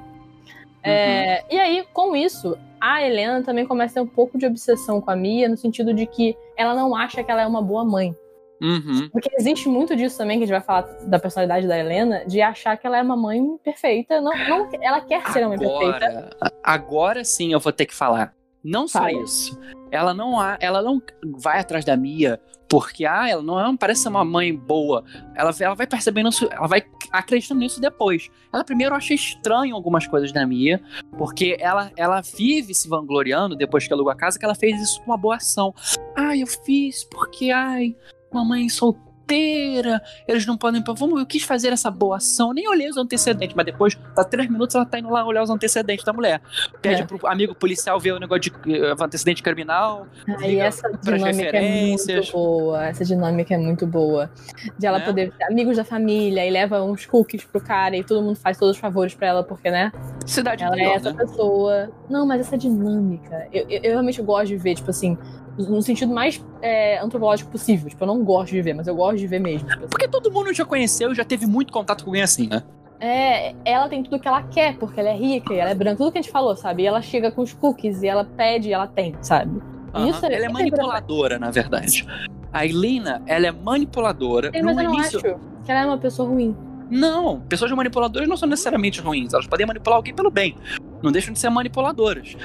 É, uhum. e aí, com isso, a Helena também começa a ter um pouco de obsessão com a Mia, no sentido de que ela não acha que ela é uma boa mãe. Uhum. Porque existe muito disso também, que a gente vai falar da personalidade da Helena, de achar que ela é uma mãe perfeita. Não, não, ela quer ser uma mãe perfeita. Agora sim eu vou ter que falar. Não só Fala. isso. Ela não, há, ela não vai atrás da Mia porque, ah, ela não, é, parece ser uma mãe boa. Ela, ela vai percebendo isso, ela vai acreditando nisso depois. Ela primeiro acha estranho algumas coisas da Mia, porque ela, ela vive se vangloriando depois que alugou a casa, que ela fez isso com uma boa ação. Ai, eu fiz porque, ai, mamãe soltou inteira, eles não podem. Vamos, eu quis fazer essa boa ação, nem olhei os antecedentes, mas depois, tá três minutos, ela tá indo lá olhar os antecedentes da mulher. Pede É. pro amigo policial ver o negócio de eh, antecedente criminal. Aí essa dinâmica é muito boa. Essa dinâmica é muito boa. De ela Né? poder ser amigos da família e leva uns cookies pro cara e todo mundo faz todos os favores pra ela, porque, né? Cidade Ela é interior, essa né? pessoa. Não, mas essa dinâmica. Eu, eu, eu realmente gosto de ver, tipo assim, no sentido mais é, antropológico possível. Tipo, eu não gosto de ver, mas eu gosto de ver mesmo. Tipo assim. Porque todo mundo já conheceu, já teve muito contato com alguém assim, né? É, ela tem tudo que ela quer, porque ela é rica e ela é branca, tudo que a gente falou, sabe? E ela chega com os cookies e ela pede e ela tem, sabe? Aham. Isso é- ela é isso é manipuladora, na verdade. A Elina, ela é manipuladora. É, mas no eu não início, acho que ela é uma pessoa ruim. Não, pessoas manipuladoras não são necessariamente ruins. Elas podem manipular alguém pelo bem. Não deixam de ser manipuladoras.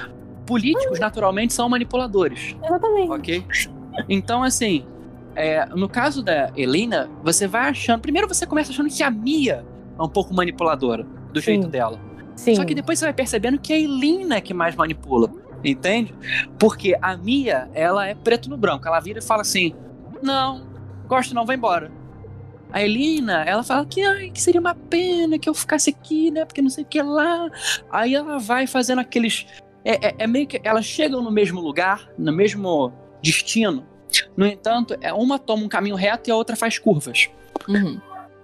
Políticos, naturalmente, são manipuladores, Exatamente. ok? Então, assim, é, no caso da Helena, você vai achando. Primeiro você começa achando que a Mia é um pouco manipuladora, do Sim. jeito dela. Sim. Só que depois você vai percebendo que é a Helena que mais manipula. Entende? Porque a Mia, ela é preto no branco. Ela vira e fala assim: Não, gosto não, vai embora. A Helena, ela fala que, ai, que seria uma pena que eu ficasse aqui, né? Porque não sei o que lá. Aí ela vai fazendo aqueles. É, é- é meio que. Elas chegam no mesmo lugar, no mesmo destino. No entanto, é uma toma um caminho reto e a outra faz curvas Uhum.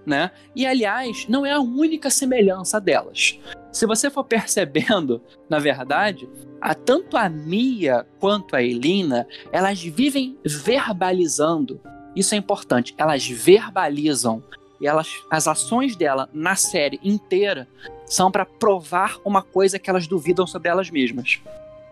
né? E aliás, não é a única semelhança delas. Se você for percebendo, na verdade, a, tanto a Mia quanto a Elina, elas vivem verbalizando. Isso é importante. Elas verbalizam. E elas, as ações dela na série inteira são para provar uma coisa que elas duvidam sobre elas mesmas.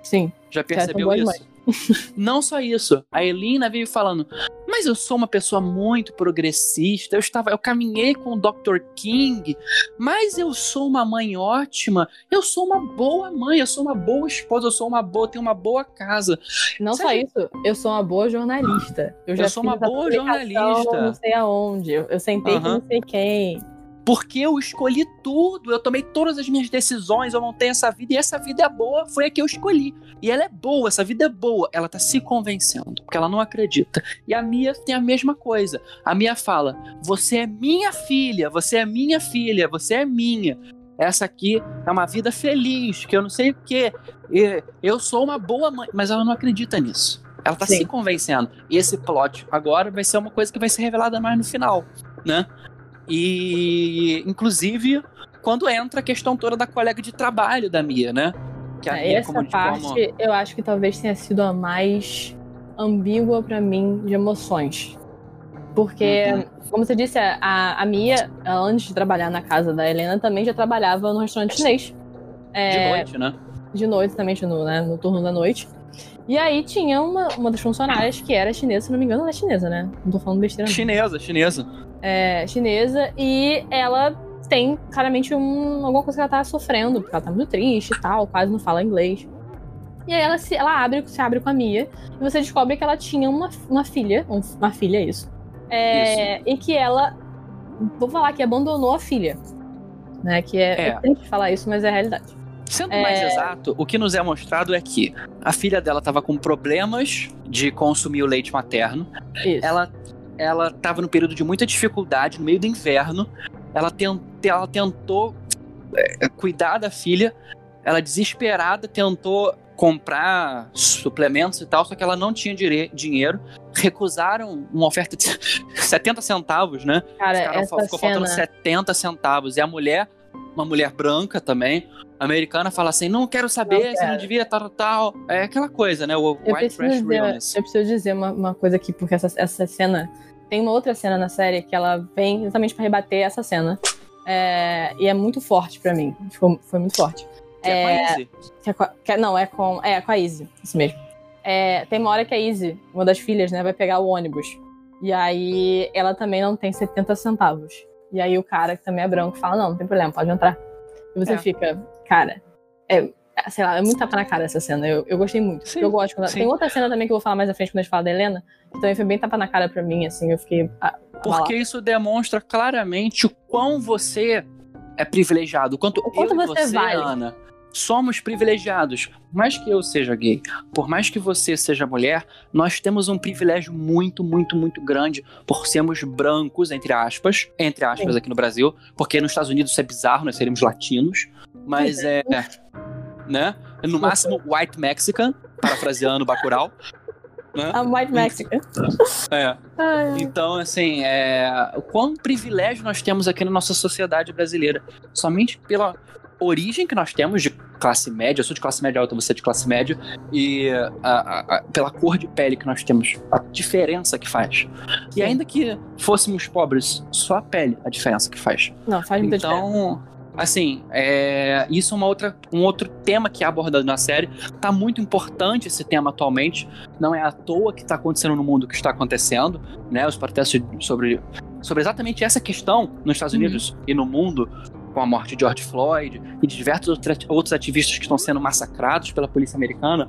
Sim. Já percebeu isso? Não só isso. A Elina veio falando: Mas eu sou uma pessoa muito progressista. Eu estava, eu caminhei com o Dr. King, mas eu sou uma mãe ótima. Eu sou uma boa mãe, eu sou uma boa esposa, eu sou uma boa, tenho uma boa casa. Não só isso, eu sou uma boa jornalista. Eu, já Eu sou uma boa jornalista. Não sei aonde. Eu, eu sentei com não sei quem. Porque eu escolhi tudo, eu tomei todas as minhas decisões, eu montei essa vida e essa vida é boa, foi a que eu escolhi. E ela é boa, essa vida é boa. Ela tá se convencendo, porque ela não acredita. E a Mia tem a mesma coisa. A Mia fala: Você é minha filha, você é minha filha, você é minha. Essa aqui é uma vida feliz, que eu não sei o quê. E Eu sou uma boa mãe, mas ela não acredita nisso. Ela tá Sim. se convencendo. E esse plot agora vai ser uma coisa que vai ser revelada mais no final, né? E, inclusive, quando entra a questão toda da colega de trabalho da Mia, né? Que a É, Mia, Essa como, parte, como- eu acho que talvez tenha sido a mais ambígua pra mim de emoções. Porque, Uhum. como você disse, a, a Mia, antes de trabalhar na casa da Helena, também já trabalhava no restaurante chinês. de É, noite, né? de noite, também no, né, no turno da noite. E aí tinha uma, uma das funcionárias que era chinesa, se não me engano, ela é chinesa, né? Não tô falando besteira. não. Chinesa, chinesa. É, chinesa, e ela tem claramente um, alguma coisa que ela tá sofrendo, porque ela tá muito triste e tal, quase não fala inglês. E aí ela se, ela abre, se abre com a Mia, e você descobre que ela tinha uma, uma filha, um- uma filha, isso. É, E que ela, vou falar que abandonou a filha. Né, que é, É. é triste falar isso, mas é a realidade. Sendo É. mais exato, o que nos é mostrado é que a filha dela estava com problemas de consumir o leite materno. Isso. Ela ela estava no período de muita dificuldade, no meio do inverno. Ela, tent, ela tentou é, cuidar da filha. Ela, desesperada, tentou comprar suplementos e tal, só que ela não tinha dire- dinheiro. Recusaram uma oferta de 70 centavos, né? Cara, essa ficou faltando cena. 70 centavos. E a mulher, uma mulher branca também, americana, fala assim: não quero saber, Não você não quero. devia, tal, tal. É aquela coisa, né? O Eu white trash dizer, realness. eu preciso dizer uma, uma coisa aqui, porque essa, essa cena. Tem uma outra cena na série que ela vem exatamente pra rebater essa cena. É, e é muito forte pra mim. Ficou, foi muito forte. Que é, com a Izzy. Que é com a- que- não, é com, é com a Izzy, isso mesmo. É, tem uma hora que a Izzy, uma das filhas, né, vai pegar o ônibus. E aí ela também não tem 70 centavos. E aí o cara, que também é branco, fala: não, não tem problema, pode entrar. E você É. fica, cara, é, sei lá, é muito tapa na cara essa cena. Eu, eu gostei muito. Sim, eu gosto. quando-. Tem outra cena também que eu vou falar mais à frente quando a gente fala da Helena, também foi bem tapa na cara pra mim, assim, eu fiquei. ah, Porque isso demonstra claramente o quão você é privilegiado. O quanto, O quanto você você, vale. Ana, somos privilegiados. Por mais que eu seja gay, por mais que você seja mulher, nós temos um privilégio muito, muito, muito grande por sermos brancos, entre aspas, entre aspas Sim. aqui no Brasil, porque nos Estados Unidos isso é bizarro, nós seríamos latinos, mas é, né? No máximo white Mexican, parafraseando Bacurau. Né? A White Mexican. É. Então, assim, é... o quão privilégio nós temos aqui na nossa sociedade brasileira. Somente pela origem que nós temos de classe média, eu sou de classe média alta, você é de classe média, e a- a- pela cor de pele que nós temos, a diferença que faz. E ainda que fôssemos pobres, só a pele a diferença que faz. Não, faz muita. Então, assim, é, isso é uma outra, um outro tema que é abordado na série. Tá muito importante esse tema atualmente. Não é à toa que está acontecendo no mundo que está acontecendo, né? Os protestos sobre, sobre exatamente essa questão nos Estados Uhum. Unidos e no mundo, com a morte de George Floyd e de diversos outros ativistas que estão sendo massacrados pela polícia americana.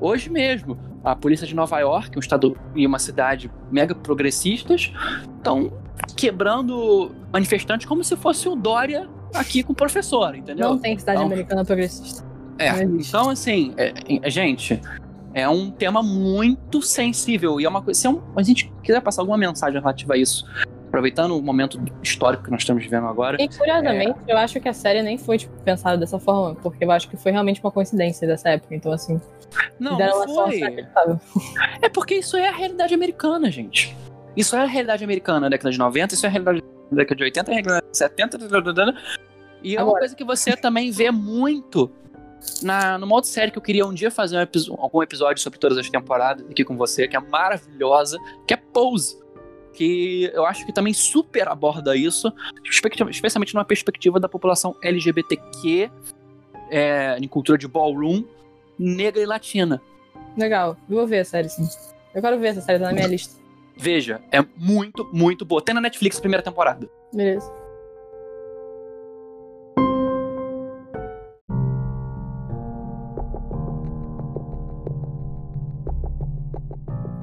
Hoje mesmo, a polícia de Nova York, um estado e uma cidade mega progressistas, estão quebrando manifestantes como se fosse o Dória aqui com o professor, entendeu? Não tem cidade Então- americana progressista. É, então assim, é- é- gente, é um tema muito sensível e é uma coisa. Se é um- a gente quiser passar alguma mensagem relativa a isso, aproveitando o momento histórico que nós estamos vivendo agora, E curiosamente, eu acho que a série nem foi tipo, pensada dessa forma, porque eu acho que foi realmente uma coincidência dessa época. Então, assim, não, não foi. É porque isso é a realidade americana, gente. Isso é a realidade americana na década de 90, isso é a realidade da década de 80, a realidade de 70, e é uma Agora. coisa que você também vê muito na, numa outra série que eu queria um dia fazer um episo- algum episódio sobre todas as temporadas aqui com você, que é maravilhosa, que é Pose. Que eu acho que também super aborda isso, especialmente numa perspectiva da população LGBTQ, é, em cultura de ballroom, negra e latina. Legal, eu vou ver a série, sim. Eu quero ver essa série, tá na minha lista. Veja, é muito, muito boa. Tem na Netflix a primeira temporada. Beleza.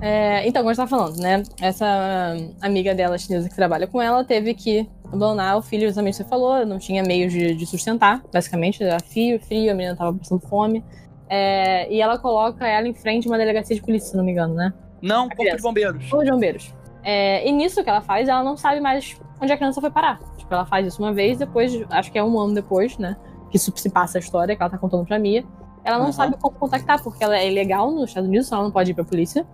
É, então, como eu estava falando, né? Essa amiga dela chinesa que trabalha com ela teve que abandonar o filho, que você falou, não tinha meios de, de sustentar, basicamente, era fio, frio, a menina tava passando fome. É, e ela coloca ela em frente a uma delegacia de polícia, se não me engano, né? Não, Corpo de. Bombeiros. Ou de bombeiros. É, e nisso que ela faz, ela não sabe mais onde a criança foi parar. Tipo, ela faz isso uma vez, depois, acho que é um ano depois, né? Que isso se passa a história que ela tá contando pra Mia. Ela não Uhum. sabe como contactar, porque ela é ilegal nos Estados Unidos, ela não pode ir pra polícia.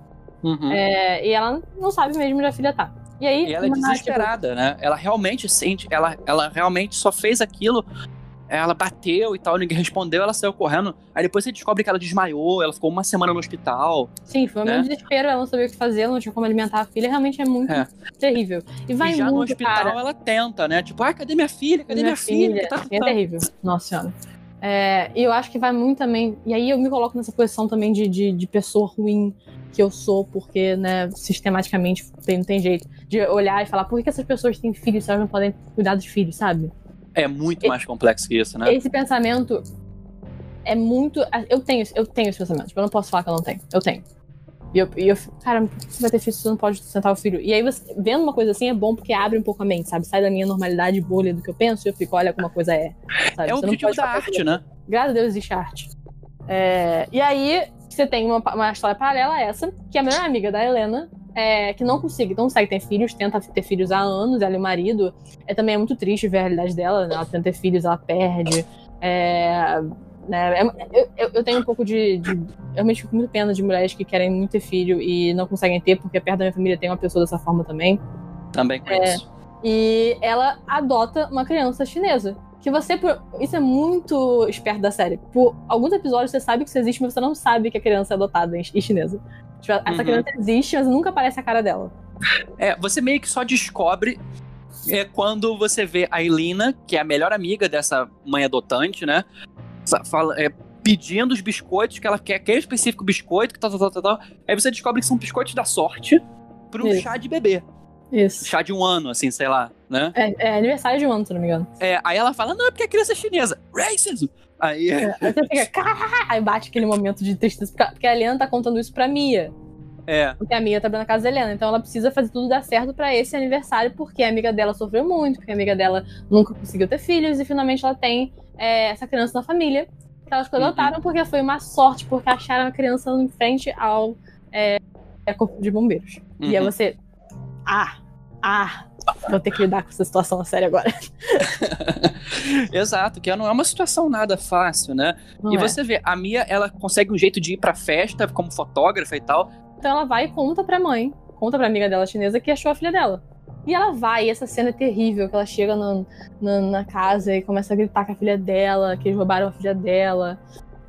Uhum. É, e ela não sabe mesmo onde a filha tá. E aí. E ela é desesperada, né? Ela realmente sente, ela, ela realmente só fez aquilo. Ela bateu e tal, ninguém respondeu, ela saiu correndo. Aí depois você descobre que ela desmaiou, ela ficou uma semana no hospital. tipo, sim, foi um né? desespero, ela não sabia o que fazer, ela não tinha como alimentar a filha, realmente é muito É. terrível. E vai e já no muito, hospital cara. ela tenta, né? Tipo, ai, cadê minha filha? Cadê minha, filha? Tá, tá, É terrível. Nossa senhora. É, e eu acho que vai muito também. E aí eu me coloco nessa posição também de, de, de pessoa ruim que eu sou, porque, né, sistematicamente tem, não tem jeito. De olhar e falar, por que, que essas pessoas têm filhos se elas não podem cuidar dos filhos, sabe? É muito mais complexo que isso, né? Esse pensamento é muito. Eu tenho, eu tenho esse pensamento. Tipo, eu não posso falar que eu não tenho. Eu tenho. E eu, e eu fico, cara, por que você vai ter filho se você não pode sustentar o filho? E aí, você, vendo uma coisa assim é bom porque abre um pouco a mente, sabe? Sai da minha normalidade bolha do que eu penso e eu fico, olha como a coisa é. Sabe? É o objetivo da arte, né? Graças a Deus existe arte. É, e aí, você tem uma, uma história paralela a essa, que é a melhor amiga da Helena, é, que não consegue, não consegue ter filhos, tenta ter filhos há anos, ela e o marido. É também é muito triste ver a realidade dela, né? Ela tenta ter filhos, ela perde. É, né, é- eu, eu- eu tenho um pouco de, de. Eu realmente fico muito pena de mulheres que querem muito ter filho e não conseguem ter, porque perto da minha família tem uma pessoa dessa forma também. Também com É. isso. E ela adota uma criança chinesa. Que você. Isso é muito esperto da série. Por alguns episódios você sabe que isso existe, mas você não sabe que a criança é adotada em- e chinesa. Tipo, essa Uhum. criança existe, mas nunca aparece a cara dela. É, você meio que só descobre é, quando você vê a Elina, que é a melhor amiga dessa mãe adotante, né? Fala, é, pedindo os biscoitos que ela quer, aquele específico biscoito, que tal, tal, tal, tal. Aí você descobre que são biscoitos da sorte para um chá de bebê. Isso. Chá de um ano, assim, sei lá, né? É, é aniversário de um ano, se não me engano. É, aí ela fala, não, é porque a criança é chinesa. Racism! Aí, É, Aí você fica! Aí bate aquele momento de tristeza. porque- a Helena tá contando isso pra Mia. é, Porque a Mia tá na casa da Helena. Então ela precisa fazer tudo dar certo pra esse aniversário, porque a amiga dela sofreu muito, porque a amiga dela nunca conseguiu ter filhos, e finalmente ela tem é, essa criança na família. que elas adotaram uhum. porque foi uma sorte, porque acharam a criança em frente ao é, é corpo de bombeiros. Uhum. E aí uhum. você. Ah! Ah! Vou ter que lidar com essa situação séria agora. Exato, que não é uma situação nada fácil, né? Não e é. você vê, a Mia, ela consegue um jeito de ir pra festa como fotógrafa e tal. Então ela vai e conta pra mãe, conta pra amiga dela chinesa que achou a filha dela. E ela vai, e essa cena é terrível, que ela chega no, no, na casa e começa a gritar com a filha dela, que eles roubaram a filha dela.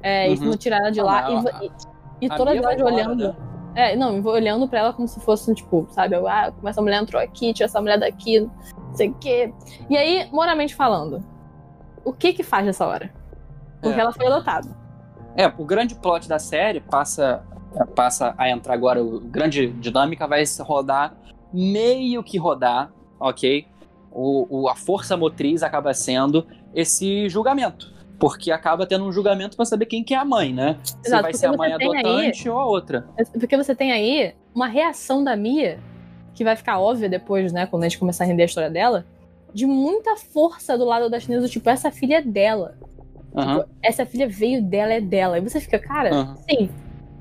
É, uhum. e não tiraram ela de lá. Ah, e, e, e toda ela olhando. Né? É, não, vou olhando pra ela como se fosse, tipo, sabe, ah, como essa mulher entrou aqui, tira essa mulher daqui, não sei o quê. E aí, moralmente falando, o que que faz nessa hora? Porque é. ela foi adotada. É, o grande plot da série passa, passa a entrar agora, o grande dinâmica vai rodar, meio que rodar, ok? O, o, a força motriz acaba sendo esse julgamento porque acaba tendo um julgamento para saber quem que é a mãe, né? Exato, Se vai ser a mãe adotante aí, ou a outra. Porque você tem aí uma reação da Mia, que vai ficar óbvia depois, né, quando a gente começar a render a história dela, de muita força do lado da chinesa, tipo, essa filha é dela. Uhum. Tipo, essa filha veio dela, é dela. E você fica, cara, uhum. sim.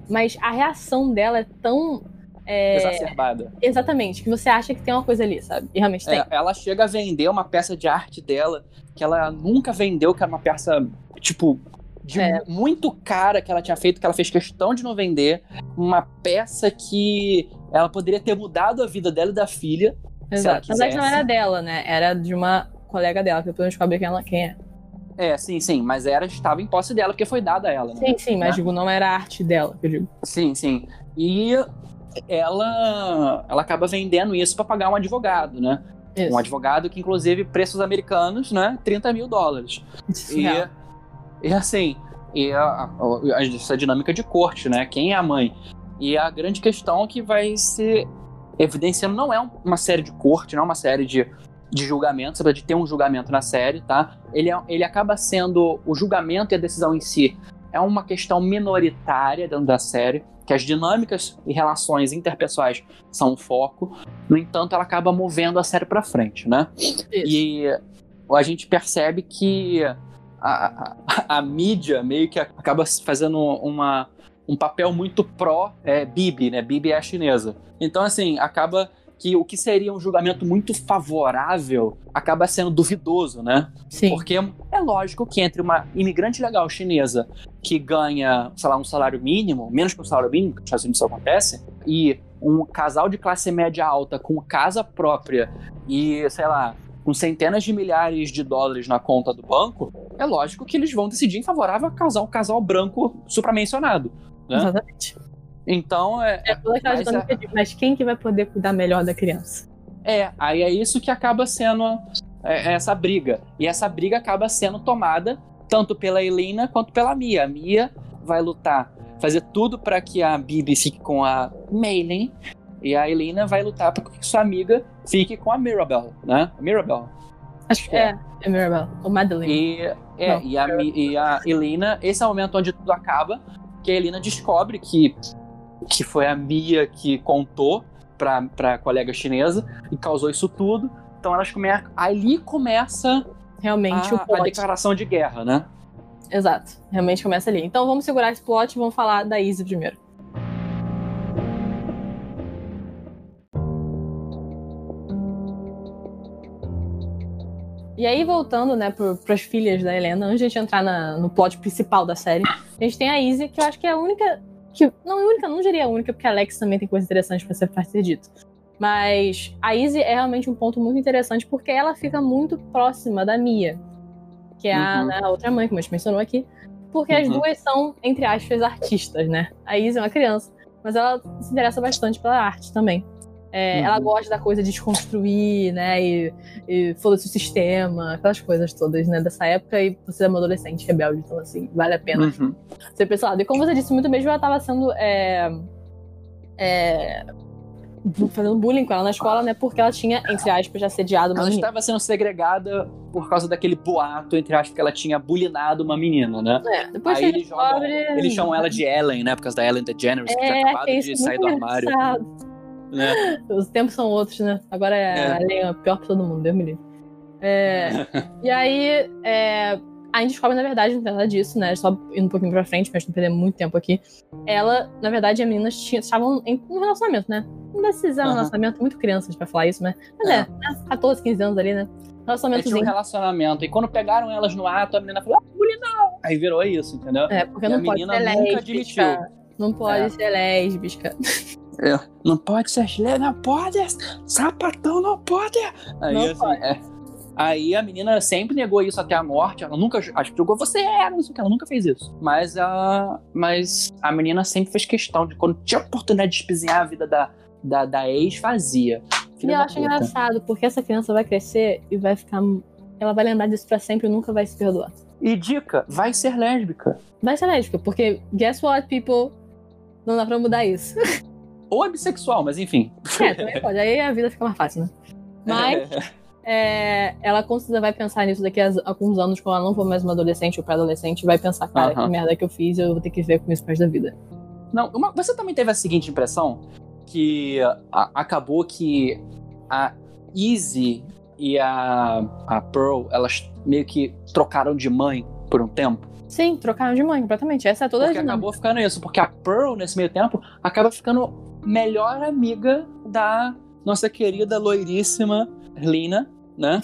Mas a reação dela é tão é... Exacerbada. Exatamente, que você acha que tem uma coisa ali, sabe? E realmente tem. É, ela chega a vender uma peça de arte dela que ela nunca vendeu, que era uma peça, tipo, de é. muito cara que ela tinha feito, que ela fez questão de não vender. Uma peça que ela poderia ter mudado a vida dela e da filha. Exato. Mas é que não era dela, né? Era de uma colega dela, que depois a gente descobre quem, ela, quem é. É, sim, sim, mas era estava em posse dela porque foi dada a ela, né? Sim, sim, mas né? digo, não era arte dela, eu digo. Sim, sim. E ela ela acaba vendendo isso para pagar um advogado, né? Isso. Um advogado que, inclusive, preços americanos, né? 30 mil dólares. E, e assim, e a, a, a, essa dinâmica de corte, né? Quem é a mãe? E a grande questão que vai se evidenciando não é uma série de corte, não é uma série de, de julgamentos, apesar de ter um julgamento na série, tá? Ele, é, ele acaba sendo o julgamento e a decisão em si é uma questão minoritária dentro da série, que as dinâmicas e relações interpessoais são o foco. No entanto, ela acaba movendo a série para frente, né? Isso. E a gente percebe que a, a, a, mídia meio que acaba fazendo uma, um papel muito pró é, Bibi, né? Bibi é a chinesa. Então, assim, acaba que o que seria um julgamento muito favorável acaba sendo duvidoso, né? Sim. Porque é lógico que entre uma imigrante legal chinesa que ganha, sei lá, um salário mínimo, menos que um salário mínimo, que nos Estados Unidos isso acontece, e um casal de classe média alta com casa própria e, sei lá, com centenas de milhares de dólares na conta do banco, é lógico que eles vão decidir em favorável a casar um casal branco supramencionado. Né? Exatamente. Então é. É mas, é, mas quem que vai poder cuidar melhor da criança? É, aí é isso que acaba sendo é, é, essa briga. E essa briga acaba sendo tomada tanto pela Helena quanto pela Mia. A Mia vai lutar, fazer tudo para que a Bibi fique com a Maylin. E a Helena vai lutar para que sua amiga fique com a Mirabel, né? Mirabel. Acho que é. É, é Mirabel. Ou Madeline. E, é, Não, e, a, e a Helena, esse é o momento onde tudo acaba, que a Helena descobre que que foi a Mia que contou pra, pra colega chinesa e causou isso tudo. Então elas começam. Ali começa realmente a, a declaração de guerra, né? Exato. Realmente começa ali. Então vamos segurar esse plot e vamos falar da Izzy primeiro. E aí, voltando, né, para as filhas da Helena, antes de a gente entrar na, no plot principal da série, a gente tem a Izzy, que eu acho que é a única que não é única, não diria única, porque a Alex também tem coisas interessantes para ser, pra ser dito. Mas a Izzy é realmente um ponto muito interessante porque ela fica muito próxima da Mia, que é a, uhum. né, a outra mãe, como a gente mencionou aqui. Porque uhum. as duas são, entre aspas, artistas, né? A Izzy é uma criança, mas ela se interessa bastante pela arte também. É, uhum. Ela gosta da coisa de desconstruir, né? E, e foda-se o sistema, aquelas coisas todas, né? Dessa época, e você é uma adolescente rebelde, então, assim, vale a pena uhum. ser pessoal. E como você disse muito mesmo, ela tava sendo. É, é, fazendo bullying com ela na escola, né? Porque ela tinha, entre aspas, assediado uma ela menina. Ela estava sendo segregada por causa daquele boato, entre aspas, que ela tinha bullyingado uma menina, né? É, depois Aí eles, jogam, eles chamam ela de Ellen, né? Por causa da Ellen DeGeneres, é, que tinha é, acabado de sair do armário. Engraçado. Né? Os tempos são outros, né? Agora é, é. a pior pra todo mundo, Deus me livre. É, e aí, é, a gente descobre, na verdade, não nada disso, né? Só indo um pouquinho pra frente, mas não perder muito tempo aqui. Ela, na verdade, as meninas tinham, estavam em um relacionamento, né? Não decisão, uhum. relacionamento, muito crianças pra falar isso, né? Mas é, é né? 14, 15 anos ali, né? Relacionamento. Tinha um relacionamento. E quando pegaram elas no ato, a menina falou, ah, não. Aí virou isso, entendeu? É, porque e não pode ser lésbica. Admitiu. Não pode é. ser lésbica. É, não pode ser lésbica, não pode. Sapatão não pode. Aí, não assim, pode. É. Aí a menina sempre negou isso até a morte. Ela nunca acho que jogou você era, não sei o que. Ela nunca fez isso. Mas a, mas a menina sempre fez questão de quando tinha oportunidade de espizinhar a vida da, da, da ex, fazia. Filha e eu acho puta. engraçado, porque essa criança vai crescer e vai ficar. Ela vai lembrar disso pra sempre e nunca vai se perdoar. E dica, vai ser lésbica. Vai ser lésbica, porque guess what, people? Não dá pra mudar isso. Ou é bissexual, mas enfim. É, também pode. Aí a vida fica mais fácil, né? Mas. É, ela com certeza vai pensar nisso daqui a alguns anos, quando ela não for mais uma adolescente ou pré-adolescente, vai pensar, cara, que merda que eu fiz, eu vou ter que ver com isso pro resto da vida. Não, uma, você também teve a seguinte impressão? Que a, acabou que a Izzy e a, a Pearl, elas meio que trocaram de mãe por um tempo? Sim, trocaram de mãe, completamente. Essa é toda porque a dinâmica. acabou ficando isso, porque a Pearl, nesse meio tempo, acaba ficando melhor amiga da nossa querida loiríssima Lina, né?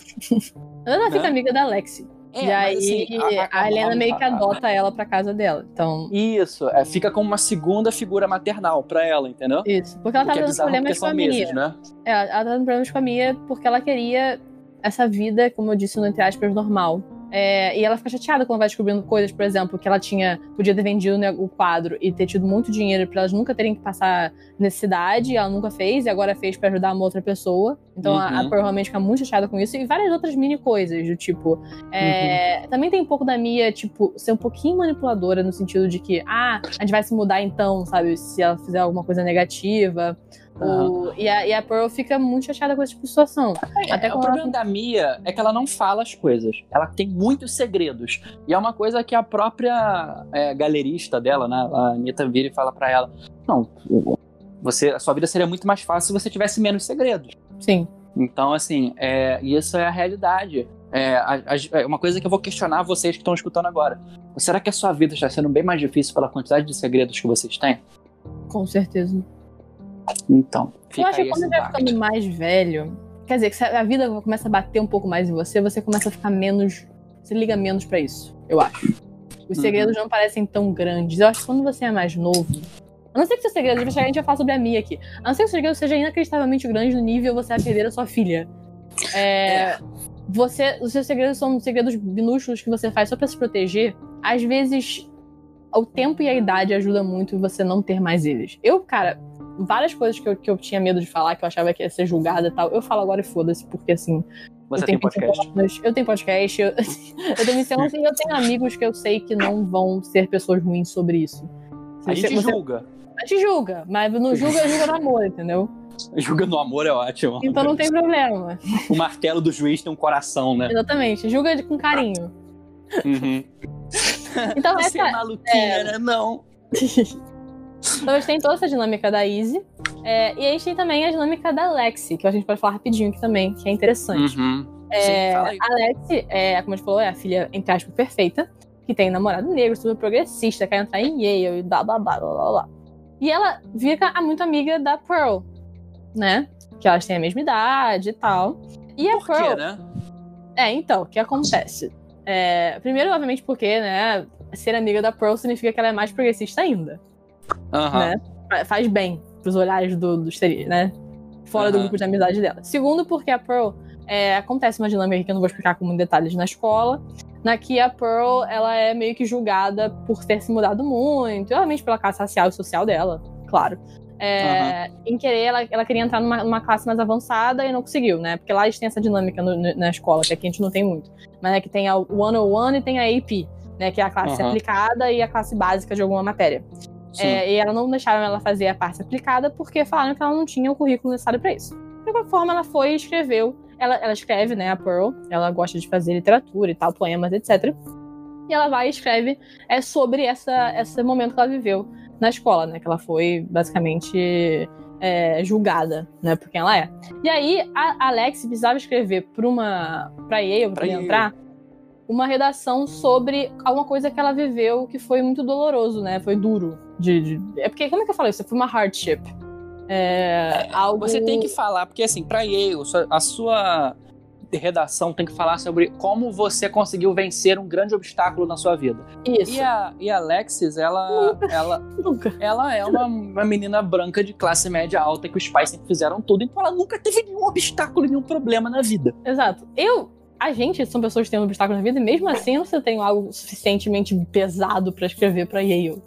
Ela né? fica amiga da Alexi. É, e aí assim, a, a, a, Helena meio que adota ela pra casa dela. Então... Isso, é, fica como uma segunda figura maternal pra ela, entendeu? Isso, porque ela tá tava é tendo problemas com a Mia. Meses, né? É, ela tá tendo problemas com a Mia porque ela queria essa vida, como eu disse no entre aspas, normal. É, e ela fica chateada quando vai descobrindo coisas, por exemplo, que ela tinha podia ter vendido né, o quadro e ter tido muito dinheiro para elas nunca terem que passar necessidade, ela nunca fez e agora fez para ajudar uma outra pessoa. Então uhum. a, a uhum. Pearl realmente fica muito chateada com isso e várias outras mini coisas do tipo. É, uhum. Também tem um pouco da Mia, tipo, ser um pouquinho manipuladora no sentido de que, ah, a gente vai se mudar então, sabe, se ela fizer alguma coisa negativa. O, e, a, e a Pearl fica muito chateada com esse tipo de situação. É, Até o problema ela... da Mia é que ela não fala as coisas. Ela tem muitos segredos. E é uma coisa que a própria é, galerista dela, né, a Anitta, vira e fala para ela: Não, você, a sua vida seria muito mais fácil se você tivesse menos segredos. Sim. Então, assim, é, isso é a realidade. É, a, a, é uma coisa que eu vou questionar vocês que estão escutando agora. Será que a sua vida está sendo bem mais difícil pela quantidade de segredos que vocês têm? Com certeza. Então, Eu acho que quando você vai ficando mais velho, quer dizer, que a vida começa a bater um pouco mais em você, você começa a ficar menos. Você liga menos para isso, eu acho. Os uhum. segredos não parecem tão grandes. Eu acho que quando você é mais novo. A não ser que seu segredo, a gente vai falar sobre a Mia aqui. A não ser que o segredo seja inacreditavelmente grande no nível você vai perder a sua filha. É, é. Você, os seus segredos são segredos minúsculos que você faz só para se proteger. Às vezes, o tempo e a idade ajudam muito você não ter mais eles. Eu, cara, várias coisas que eu, que eu tinha medo de falar, que eu achava que ia ser julgada e tal, eu falo agora e foda-se, porque assim. Você tem podcast? eu tenho podcast, eu, eu tenho missão e eu tenho amigos que eu sei que não vão ser pessoas ruins sobre isso. a gente você, julga. A gente julga, mas não julga, julga no amor, entendeu? Julga no amor é ótimo. Então não tem problema. O martelo do juiz tem um coração, né? Exatamente. Julga com carinho. Uhum. Então, Você essa, é maluquinha, é... né? Não. Então a gente tem toda essa dinâmica da Izzy. É, e a gente tem também a dinâmica da Lexi, que a gente pode falar rapidinho aqui também, que é interessante. Uhum. É, Sim, a Lexi, é, como a gente falou, é a filha, entre aspas, perfeita, que tem namorado negro, super progressista, quer entrar em Yale e blá blá blá blá blá blá. E ela fica muito amiga da Pearl, né? Que elas têm a mesma idade e tal. E a Por Pearl. Quê, né? É, então, o que acontece? É, primeiro, obviamente, porque, né, ser amiga da Pearl significa que ela é mais progressista ainda. Uhum. Né? Faz bem pros olhares do, do né? Fora uhum. do grupo de amizade dela. Segundo, porque a Pearl é, acontece uma dinâmica que eu não vou explicar com detalhes na escola, na que a Pearl ela é meio que julgada por ter se mudado muito, realmente pela classe racial e social dela, claro. É, uhum. Em querer, ela, ela queria entrar numa, numa, classe mais avançada e não conseguiu, né? Porque lá eles têm essa dinâmica no, no, na escola, que aqui a gente não tem muito. Mas é que tem a 101 e tem a AP, né? Que é a classe uhum. aplicada e a classe básica de alguma matéria. É, e ela não deixaram ela fazer a parte aplicada porque falaram que ela não tinha o currículo necessário para isso. De qualquer forma, ela foi e escreveu. Ela, ela escreve, né, a Pearl. Ela gosta de fazer literatura e tal, poemas, etc. E ela vai e escreve é, sobre essa, esse momento que ela viveu na escola, né? Que ela foi basicamente é, julgada, né, por quem ela é. E aí, a Alex precisava escrever para uma. pra Yale, pra Yale. entrar. Uma redação sobre alguma coisa que ela viveu que foi muito doloroso, né? Foi duro. De, de... É porque, como é que eu falei isso? Foi uma hardship. É, algo... Você tem que falar, porque assim, pra Yale, a sua redação tem que falar sobre como você conseguiu vencer um grande obstáculo na sua vida. Isso. E a, e a Alexis, ela, Nunca. ela, Nunca. ela é uma, uma menina branca de classe média alta que os pais sempre fizeram tudo, então ela nunca teve nenhum obstáculo, nenhum problema na vida. Exato. Eu. A gente são pessoas que têm um obstáculo na vida e mesmo assim você tem algo suficientemente pesado pra escrever pra Yale.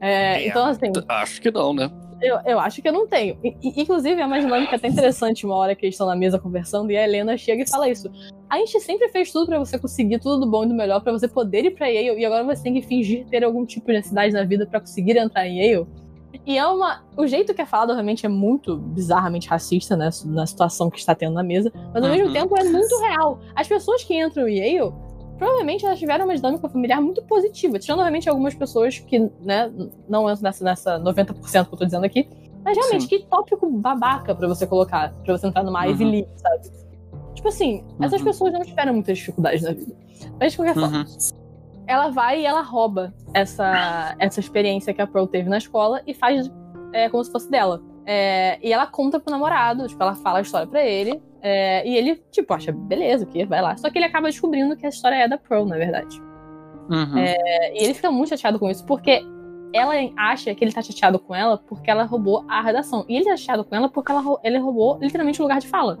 É, então, assim, Acho que não, né? eu, eu acho que eu não tenho. I- inclusive, é uma dinâmica até interessante uma hora que eles estão na mesa conversando e a Helena chega e fala isso. A gente sempre fez tudo pra você conseguir tudo do bom e do melhor, pra você poder ir pra Yale, e agora você tem que fingir ter algum tipo de necessidade na vida pra conseguir entrar em Yale. E é uma. O jeito que é falado, realmente, é muito bizarramente racista, né? Na situação que está tendo na mesa. Mas ao mesmo Uhum. tempo é muito real. As pessoas que entram em Yale, provavelmente elas tiveram uma dinâmica familiar muito positiva. Tirando, obviamente, algumas pessoas que, né, não entram nessa, nessa 90% que eu tô dizendo aqui. Mas realmente, Sim. que tópico babaca pra você colocar, pra você entrar numa Ivy Uhum. League, sabe? Tipo assim, essas Uhum. pessoas não tiveram muitas dificuldades na vida. Mas de qualquer forma, Uhum. Ela vai e ela rouba essa, essa experiência que a Pearl teve na escola e faz é, como se fosse dela. É, e ela conta pro namorado, tipo, ela fala a história pra ele. é, e ele, tipo, acha, beleza, o que? Vai lá. Só que ele acaba descobrindo que a história é da Pearl, na verdade. Uhum. É, e ele fica muito chateado com isso, porque ela acha que ele tá chateado com ela porque ela roubou a redação. E ele tá chateado com ela porque ela, ele roubou literalmente o lugar de fala.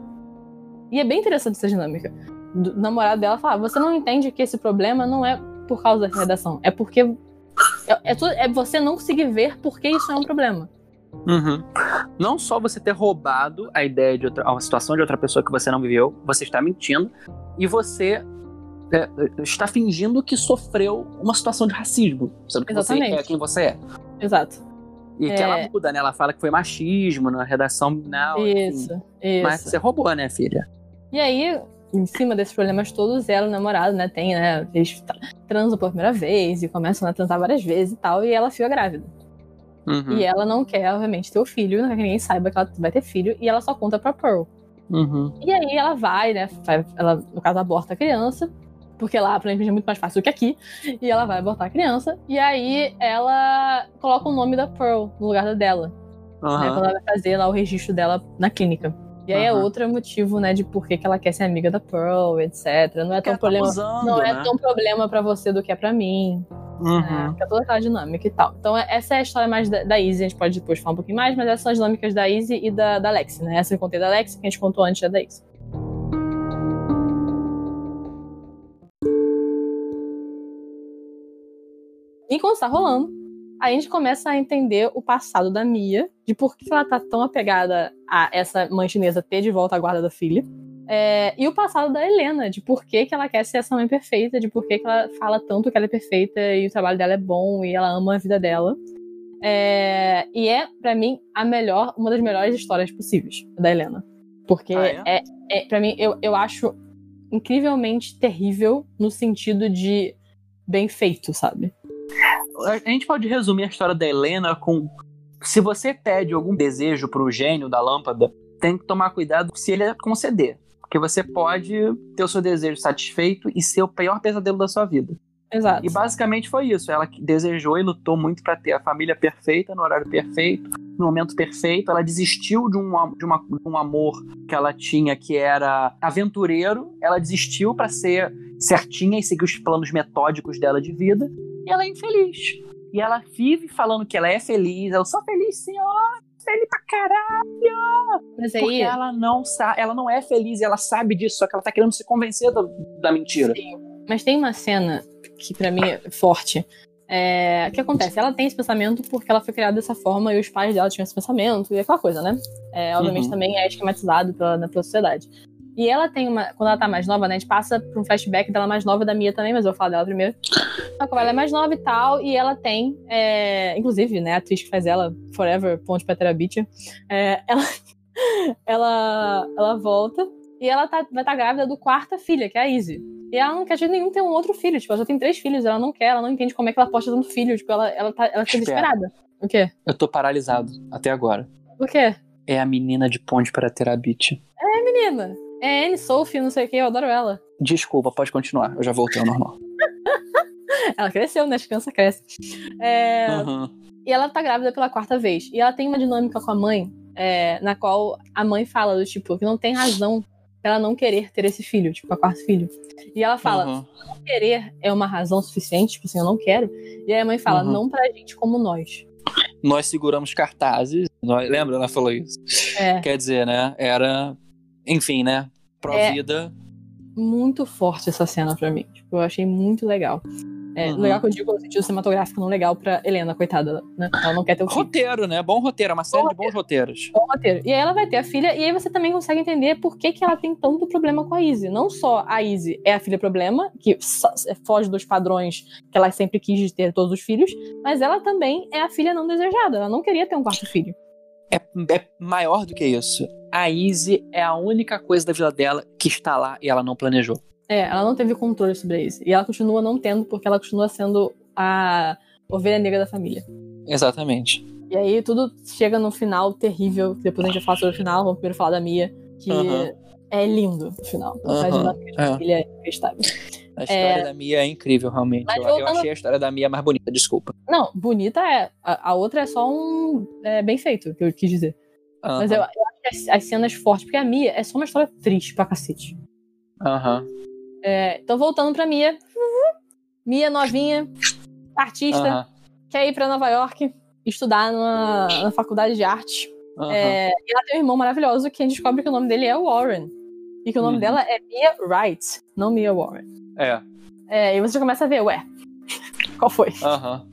E é bem interessante essa dinâmica. Do namorado dela fala: você não entende que esse problema não é por causa da redação, é porque. É, é, é você não conseguir ver por que isso é um problema. Uhum. Não só você ter roubado a ideia de outra, a situação de outra pessoa que você não viveu, você está mentindo e você é, está fingindo que sofreu uma situação de racismo, sendo que você Exatamente. é quem você é. Exato. E que É. ela muda, né? Ela fala que foi machismo na redação, não. enfim. Isso, isso. Mas você roubou, né, filha? E aí, em cima desses problemas todos, ela o namorado, né, tem, né, eles tra- transam pela primeira vez e começam a transar várias vezes e tal, e ela fica grávida. Uhum. E ela não quer, obviamente, ter o filho, não quer que ninguém saiba que ela vai ter filho, e ela só conta pra Pearl. Uhum. E aí ela vai, né, ela, no caso, aborta a criança, porque lá, aparentemente, é muito mais fácil do que aqui, e ela vai abortar a criança, e aí ela coloca o nome da Pearl no lugar da dela, né, Aham. quando ela vai fazer lá o registro dela na clínica. E aí é Aham. outro motivo, né, de por que que ela quer ser amiga da Pearl, etc. Não é Porque tão ela tá problema. usando, Não é né? tão problema pra você do que é pra mim. Uhum. É, fica toda aquela dinâmica e tal. Então, é- essa é a história mais da, da Izzy. A gente pode depois falar um pouquinho mais, mas essas são as dinâmicas da Izzy e da, da Lexi, né? Essa eu contei da Lexi, que a gente contou antes é da Izzy. Enquanto está rolando, a gente começa a entender o passado da Mia, de por que ela tá tão apegada a essa mãe chinesa ter de volta a guarda da filha. É, e o passado da Helena, de por que, que ela quer ser essa mãe perfeita, de por que, que ela fala tanto que ela é perfeita e o trabalho dela é bom e ela ama a vida dela. É, e é, pra mim, a melhor, uma das melhores histórias possíveis da Helena. Porque Ah, é? é, é, pra mim, eu, eu acho incrivelmente terrível no sentido de bem feito, sabe? A gente pode resumir a história da Helena com. Se você pede algum desejo pro gênio da lâmpada, tem que tomar cuidado se ele conceder. Porque você pode ter o seu desejo satisfeito e ser o pior pesadelo da sua vida. Exato. E basicamente foi isso. Ela desejou e lutou muito pra ter a família perfeita, no horário perfeito, no momento perfeito. Ela desistiu de um, de uma- de um amor que ela tinha que era aventureiro. Ela desistiu pra ser certinha e seguir os planos metódicos dela de vida. E ela é infeliz. E ela vive falando que ela é feliz. Eu sou feliz, senhor. Feliz pra caralho. Mas Porque aí, ela não sabe, ela não é feliz, e ela sabe disso, só que ela tá querendo se convencer da, da mentira. Mas tem uma cena que pra mim é forte. É, o que acontece? Ela tem esse pensamento porque ela foi criada dessa forma e os pais dela tinham esse pensamento e aquela coisa, né? É, obviamente Uhum. também é esquematizado pela, na- pela sociedade. E ela tem uma. Quando ela tá mais nova, né? A gente passa por um flashback dela mais nova da Mia também, mas eu vou falar dela primeiro. Como ela é mais nova e tal, e ela tem. é, inclusive, né, a atriz que faz ela, Forever, Ponte Petra Beach, é, ela, ela, ela volta e ela tá, vai estar grávida do quarta filha, que é a Izzy. E ela não quer de nenhum ter um outro filho. Tipo, ela já tem três filhos, ela não quer, ela não entende como é que ela pode ter tanto filho. Tipo, ela, ela, tá, ela fica Espera. desesperada. O quê? Eu tô paralisado até agora. O quê? É a menina de ponte para Terabit. Menina, É Anne Sophie, não sei o que, eu adoro ela. Desculpa, pode continuar. Eu já voltei ao normal. ela cresceu, né? As crianças crescem. É... Uhum. E ela tá grávida pela quarta vez. E ela tem uma dinâmica com a mãe, é, na qual a mãe fala do tipo, que não tem razão ela não querer ter esse filho, tipo, a quarto filho. E ela fala, Uhum. não querer é uma razão suficiente, tipo assim, eu não quero. E aí a mãe fala, Uhum. não pra gente como nós. Nós seguramos cartazes. Nós... Lembra? Ela falou isso. É Quer dizer, né? Era. Enfim, né? Pró-vida. muito forte essa cena pra mim. Tipo, eu achei muito legal. É, Uhum. Legal que eu digo no sentido cinematográfico, não legal pra Helena, coitada, né? Ela não quer ter o filho. Roteiro, né? Bom roteiro. É uma série de bons roteiros. Bom roteiro. E aí ela vai ter a filha, e aí você também consegue entender por que, que ela tem tanto problema com a Izzy. Não só a Izzy é a filha problema, que so- foge dos padrões que ela sempre quis de ter todos os filhos, mas ela também é a filha não desejada. Ela não queria ter um quarto filho. É, é maior do que isso. A Izzy é a única coisa da vida dela que está lá e ela não planejou. É, ela não teve controle sobre Izzy. E ela continua não tendo, porque ela continua sendo a ovelha negra da família. Exatamente. E aí tudo chega no final terrível, que depois a gente vai falar sobre o final, vamos primeiro falar da Mia, que é lindo o final. A Aham, dinâmica de é. família é inacreditável. A história da Mia é incrível, realmente. Mas Eu, eu voltando- achei a história da Mia mais bonita, desculpa. Não, bonita é. A, a outra é só um. É bem feito, que eu quis dizer. Mas eu, eu acho que as, as cenas fortes, porque a Mia é só uma história triste pra cacete. Aham. É, então, voltando pra Mia. Mia, novinha, artista, Aham. quer ir pra Nova York estudar na, na faculdade de arte. Aham. É, e ela tem um irmão maravilhoso que a gente descobre que o nome dele é Warren. E que o nome Uhum. dela é Mia Wright, não Mia Warren. É. É, e você começa a ver, ué, qual foi? Aham.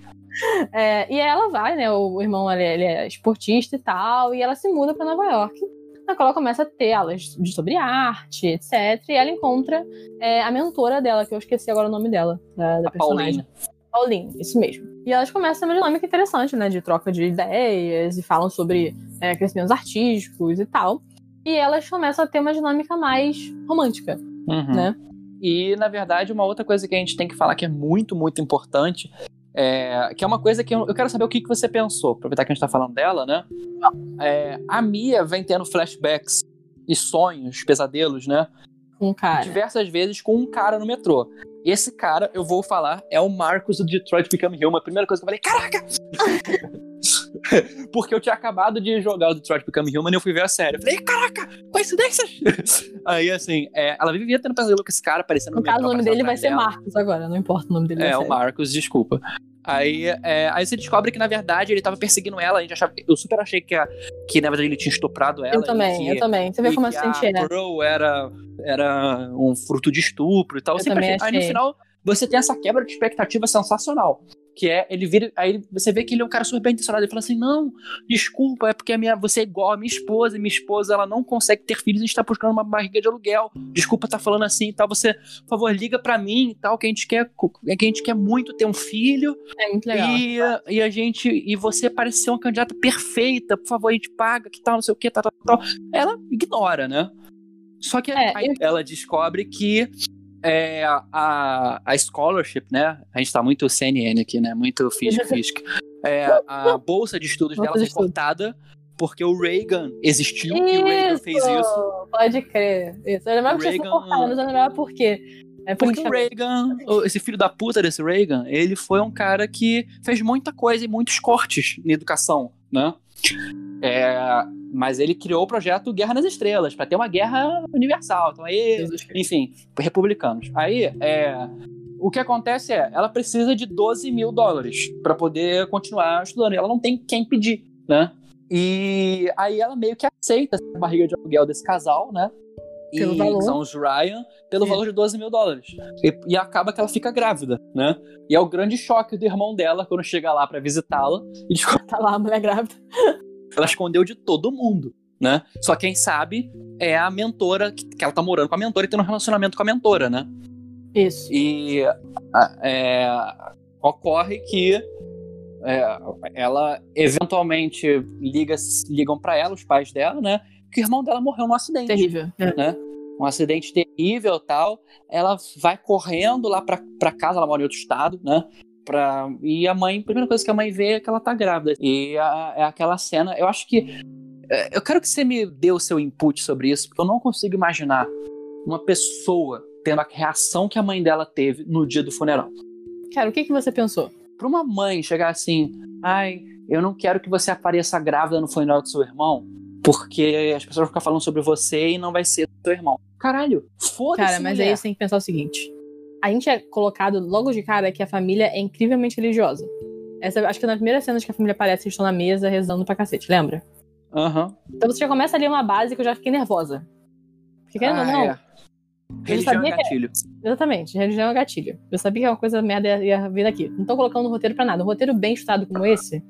É, e ela vai, né? O, irmão ele, ele é esportista e tal, e ela se muda pra Nova York. Na qual ela começa a ter aulas de, sobre arte, etc. E ela encontra é, a mentora dela, que eu esqueci agora o nome dela, da, da personagem. Pauline. Pauline, isso mesmo. E elas começam uma dinâmica interessante, né? De troca de ideias e falam sobre é, crescimentos artísticos e tal. E elas começam a ter uma dinâmica mais romântica, Uhum. né? E, na verdade, uma outra coisa que a gente tem que falar que é muito, muito importante, é, que é uma coisa que eu, eu quero saber o que, que você pensou, aproveitar que a gente tá falando dela, né? É, a Mia vem tendo flashbacks e sonhos, pesadelos, né? Com o cara. Diversas vezes com um cara no metrô. E esse cara, eu vou falar, é o Marcos do Detroit Become Human. A primeira coisa que eu falei, caraca! Porque eu tinha acabado de jogar o Detroit Become Human e eu fui ver a série. Eu falei, caraca, coincidência! Aí, assim, é, ela vivia tendo pesadelo com esse cara, parecendo No caso, o nome dele vai ser dela. Marcos agora, não importa o nome dele. É, o. Marcos, desculpa. Aí, é, aí você descobre que, na verdade, ele tava perseguindo ela. A gente achava, eu super achei que, a- que na verdade, ele tinha estuprado ela. Eu também, que, eu também. Você vê como eu senti, né? Pearl era, era um fruto de estupro e tal. Eu Eu sempre também achei- Aí, no final, você tem essa quebra de expectativa sensacional. Que é, ele vira. Aí você vê que ele é um cara super bem intencionado. Ele fala assim: não, desculpa, é porque a minha, você é igual a minha esposa, e minha esposa ela não consegue ter filhos, a gente tá buscando uma barriga de aluguel. Desculpa tá falando assim e tal. Você, por favor, liga pra mim e tal, que a gente quer, é que a gente quer muito ter um filho. É muito legal. E, e a gente. E você parece ser uma candidata perfeita, por favor, a gente paga, que tal, não sei o que, tal, tal, tal. Ela ignora, né? Só que É, aí eu- ela descobre que é, a, a scholarship, né? A gente tá muito CNN aqui, né? Muito física. É, a bolsa de estudos Bolsa dela de foi cortada porque o Reagan existiu e o Reagan fez isso. Pode crer. Isso. Eu lembrava O que Reagan- cortado, mas eu não lembrava por quê. É Porque o politicamente. Reagan, o- esse filho da puta desse Reagan, ele foi um cara que fez muita coisa e muitos cortes na educação, né? É, mas ele criou o projeto Guerra nas Estrelas, pra ter uma guerra universal. Então aí, enfim, republicanos. Aí, é, o que acontece é, ela precisa de 12 mil dólares pra poder continuar estudando. E ela não tem quem pedir, né? E aí ela meio que aceita a barriga de aluguel desse casal, né? Pelo e, valor. que são os Ryan, pelo É. valor de 12 mil dólares. E, e acaba que ela fica grávida, né? E é o grande choque do irmão dela quando chega lá pra visitá-la e descobre Tá lá a mulher grávida. ela escondeu de todo mundo, né? Só quem sabe é a mentora, que, que ela tá morando com a mentora e tendo um relacionamento com a mentora, né? Isso. E é, ocorre que é, ela eventualmente liga, ligam pra ela, os pais dela, né? Que o irmão dela morreu num acidente Terrível. É. um acidente terrível e tal. Ela vai correndo lá pra, pra casa, ela mora em outro estado, né? Pra, e a mãe, a primeira coisa que a mãe vê é que ela tá grávida. E a- é aquela cena, eu acho que é, eu quero que você me dê o seu input sobre isso, porque eu não consigo imaginar uma pessoa tendo a reação que a mãe dela teve no dia do funeral. Cara, o que, que você pensou? Pra uma mãe chegar assim, ai, eu não quero que você apareça grávida no funeral do seu irmão, porque as pessoas vão ficar falando sobre você e não vai ser do seu irmão. Caralho, foda-se. Cara, mas mulher. aí você tem que pensar o seguinte: a gente é colocado logo de cara que a família é incrivelmente religiosa. Essa, acho que na primeira cena que a família aparece, eles estão na mesa rezando pra cacete, lembra? Aham. Então você já começa ali uma base que eu já fiquei nervosa. Porque querendo Ah, não, é. Religião é que- gatilho. exatamente, religião é gatilho. Eu sabia que uma coisa merda ia, vir daqui. Não tô colocando no roteiro pra nada. Um roteiro bem estudado como esse,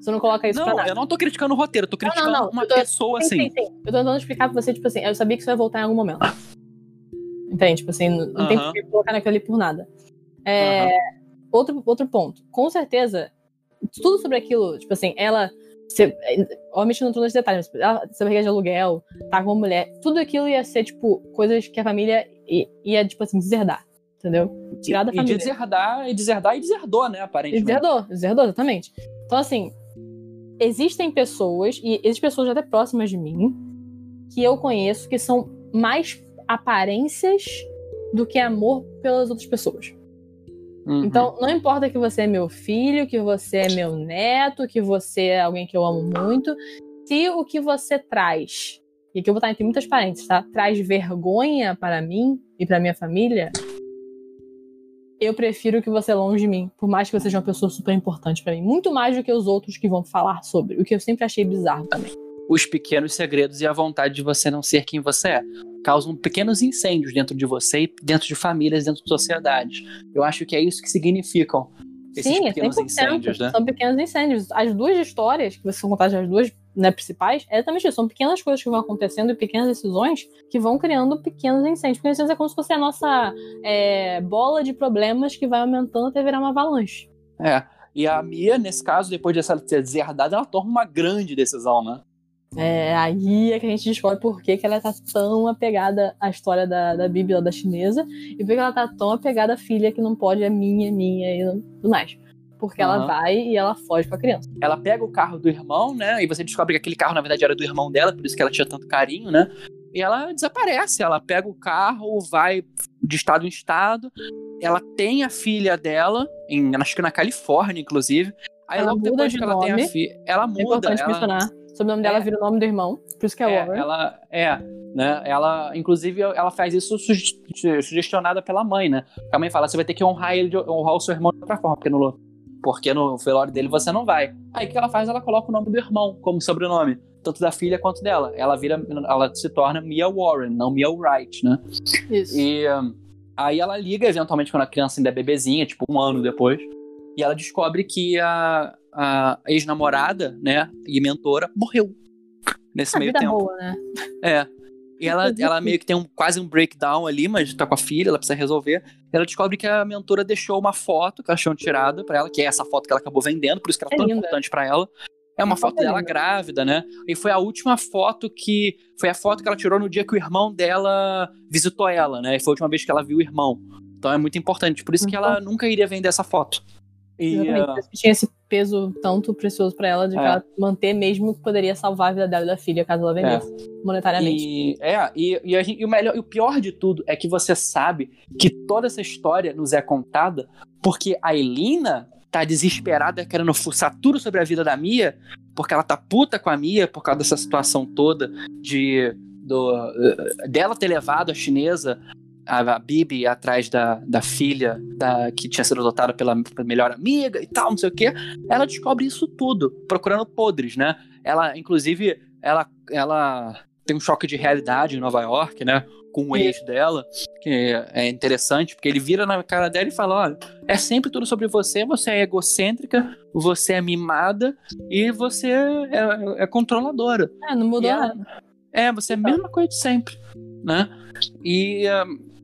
você não coloca isso pra Não, nada. eu não tô criticando o roteiro, tô Não, não, criticando não, uma tô- pessoa Sim, assim. sim, sim. Eu tô tentando explicar pra você, tipo assim, eu sabia que isso ia voltar em algum momento. Entende? Tipo assim, não não tem Aham. que colocar naquilo ali por nada. É, outro, outro ponto. Com certeza, tudo sobre aquilo, tipo assim, ela. Você, obviamente não tô nos detalhes, mas ela se de aluguel, tá com uma mulher, tudo aquilo ia ser, tipo, coisas que a família ia, tipo assim, deserdar. Entendeu? Tirar da E família. deserdar, e deserdar e deserdou, né, E aparentemente. Deserdou, deserdou, exatamente. Então, assim, existem pessoas, e existem pessoas até próximas de mim, que eu conheço que são mais aparências do que amor pelas outras pessoas. Uhum. Então, não importa que você é meu filho, que você é meu neto, que você é alguém que eu amo muito, se o que você traz, e aqui eu vou botar entre muitas parênteses, tá? Traz vergonha para mim e para minha família, eu prefiro que você longe de mim, por mais que você seja uma pessoa super importante para mim, muito mais do que os outros que vão falar sobre, o que eu sempre achei bizarro também. os pequenos segredos e a vontade de você não ser quem você é. Causam pequenos incêndios dentro de você e dentro de famílias, dentro de sociedades. Eu acho que é isso que significam esses Sim, pequenos 100%. incêndios, né? São pequenos incêndios. As duas histórias, que são contadas as duas né, principais, é exatamente isso. São pequenas coisas que vão acontecendo e pequenas decisões que vão criando pequenos incêndios. Pequenos incêndios é como se fosse a nossa é, bola de problemas que vai aumentando até virar uma avalanche. É. E a Mia, nesse caso, depois de ser deserdada, ela toma uma grande decisão, né? É aí é que a gente descobre por que, que ela tá tão apegada à história da, da Bíblia da chinesa e por que ela tá tão apegada à filha que não pode, é minha, é minha e tudo mais. Porque ela Aham. vai e ela foge com a criança. Ela pega o carro do irmão, né? E você descobre que aquele carro, na verdade, era do irmão dela, por isso que ela tinha tanto carinho, né? E ela desaparece. Ela pega o carro, vai de estado em estado. Ela tem a filha dela, em, acho que na Califórnia, inclusive. Aí Ela logo muda depois de que ela tem a nome. filha. Ela É muda. importante ela, mencionar. O sobrenome dela É. vira o nome do irmão, por isso que é, é, Warren. ela é, né? Ela, inclusive, ela faz isso suge- sugestionada pela mãe, né? A mãe fala: você vai ter que honrar ele, honrar o seu irmão de outra forma, porque no, porque no velório dele você não vai. Aí o que ela faz? Ela coloca o nome do irmão como sobrenome, tanto da filha quanto dela. Ela vira, ela se torna Mia Warren, não Mia Wright, né? Isso. E aí ela liga eventualmente quando a criança ainda é bebezinha, tipo um ano depois, e ela descobre que a, a ex-namorada, né, e mentora morreu nesse a meio vida tempo. boa, né? É. E ela, ela meio que tem um, quase um breakdown ali, mas tá com a filha, ela precisa resolver. Ela descobre que a mentora deixou uma foto que ela tinha tirada pra ela, que é essa foto que ela acabou vendendo, por isso que ela é É tão linda. importante pra ela. É uma A foto é dela linda. grávida, né? E foi a última foto que. Foi a foto que ela tirou no dia que o irmão dela visitou ela, né? E foi a última vez que ela viu o irmão. Então é muito importante. Por isso que ela nunca iria vender essa foto. E, Exatamente. ah, isso que tinha esse peso tanto precioso pra ela de que É. ela manter mesmo que poderia salvar a vida dela e da filha caso ela vendesse monetariamente. E, é, e, e, gente- e o melhor, e o pior de tudo é que você sabe que toda essa história nos é contada porque a Elina tá desesperada querendo fuçar tudo sobre a vida da Mia, porque ela tá puta com a Mia por causa dessa situação toda de do, eh, dela ter levado a chinesa a, Bibi atrás da, da filha da, que tinha sido adotada pela, melhor amiga e tal, não sei o quê. Ela descobre isso tudo, procurando podres, né? Ela, inclusive, ela, ela tem um choque de realidade em Nova York, né? Com o ex dela, que é interessante, porque ele vira na cara dela e fala: olha, é sempre tudo sobre você, você é egocêntrica, você é mimada e você é, é controladora. É, não mudou ela- nada. É, você é a mesma coisa de sempre, né? E um,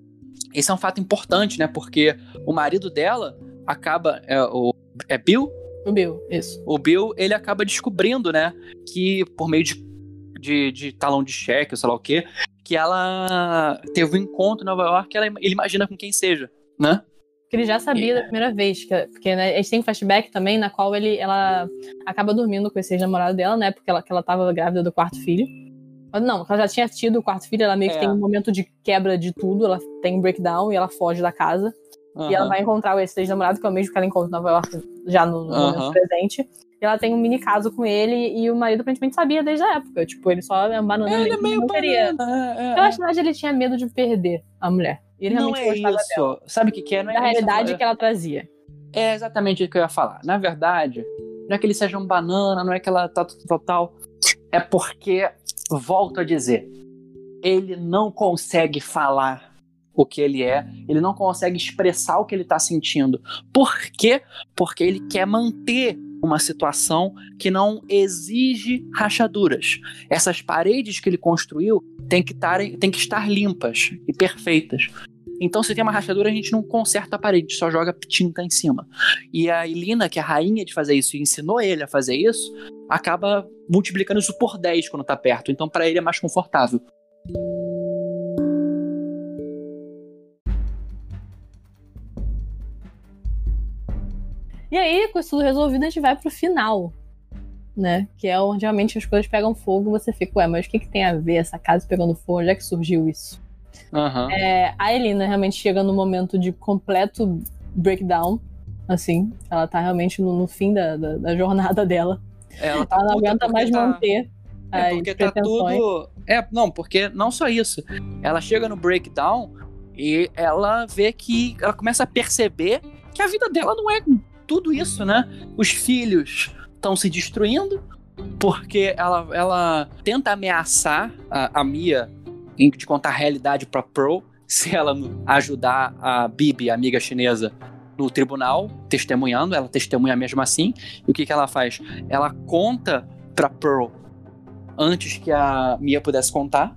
esse é um fato importante, né? Porque o marido dela acaba. É, o, é Bill? O Bill, isso. O Bill, ele acaba descobrindo, né? Que por meio de, de, de talão de cheque, sei lá o quê, que ela teve um encontro em Nova York, ela, ele imagina com quem seja, né? Porque ele já sabia da primeira vez. Que, porque né, a gente tem um flashback também na qual ele, ela acaba dormindo com esse ex-namorado dela, né? Porque ela, que ela tava grávida do quarto filho. Não, ela já tinha tido o quarto filho, ela meio que É. tem um momento de quebra de tudo, ela tem um breakdown e ela foge da casa. E ela vai encontrar esse ex-namorado, que é o mesmo que ela encontra em Nova York já no, no momento presente. E ela tem um mini caso com ele e o marido aparentemente sabia desde a época. Tipo, ele só é um banana Ele é meio não banana, é, é, Eu acho que na verdade ele tinha medo de perder a mulher. E ele Não realmente é gostava dela. isso. Sabe o que, que é? Não é Da isso, realidade é- que ela trazia. É exatamente o que eu ia falar. Na verdade, não é que ele seja um banana, não é que ela tá tal, tal. É porque, volto a dizer, ele não consegue falar o que ele é, ele não consegue expressar o que ele tá sentindo. Por quê? Porque ele quer manter uma situação que não exige rachaduras. Essas paredes que ele construiu têm que, tarem- têm que estar limpas e perfeitas. Então, se tem uma rachadura, a gente não conserta a parede, só joga tinta em cima. E a Elina, que é a rainha de fazer isso e ensinou ele a fazer isso, acaba multiplicando isso por 10 quando tá perto. Então, pra ele é mais confortável. E aí, com isso tudo resolvido, a gente vai pro final. Né? Que é onde realmente as coisas pegam fogo e você fica, ué, mas o que, que tem a ver essa casa pegando fogo? Onde é que surgiu isso? Aham. É, a Elina realmente chega no momento de completo breakdown. Assim, ela tá realmente no, no fim da, da, da jornada dela. Ela tá Ela não aguenta mais tá- manter É porque tá tudo. É, não, porque não só isso. Ela chega no breakdown e ela vê que. Ela começa a perceber que a vida dela não é tudo isso, né? Os filhos estão se destruindo porque ela, ela tenta ameaçar a, a Mia de contar a realidade pra Pearl se ela ajudar a Bibi, a amiga chinesa, no tribunal, testemunhando. Ela testemunha mesmo assim. E o que, que ela faz? Ela conta pra Pearl antes que a Mia pudesse contar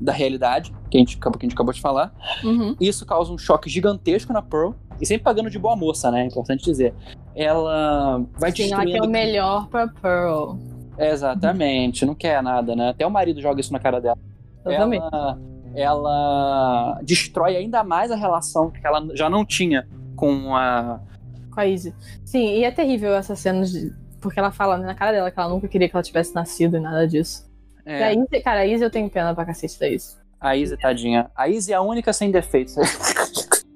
da realidade, que a gente, acabou- que a gente acabou de falar. Uhum. Isso causa um choque gigantesco na Pearl, e sempre pagando de boa moça, né? É importante dizer. Ela vai Sim, ela quer destruindo. o melhor pra Pearl. Exatamente, não quer nada, né? Até o marido joga isso na cara dela. Exatamente. Ela, ela destrói ainda mais a relação que ela já não tinha com a. Com a Izzy. Sim, e é terrível essa cena de. Porque ela fala na cara dela que ela nunca queria que ela tivesse nascido e nada disso. E a É, Izzy, cara, a Izzy eu tenho pena pra cacete da Izzy. a Izzy, tadinha. A Izzy é a única sem defeitos.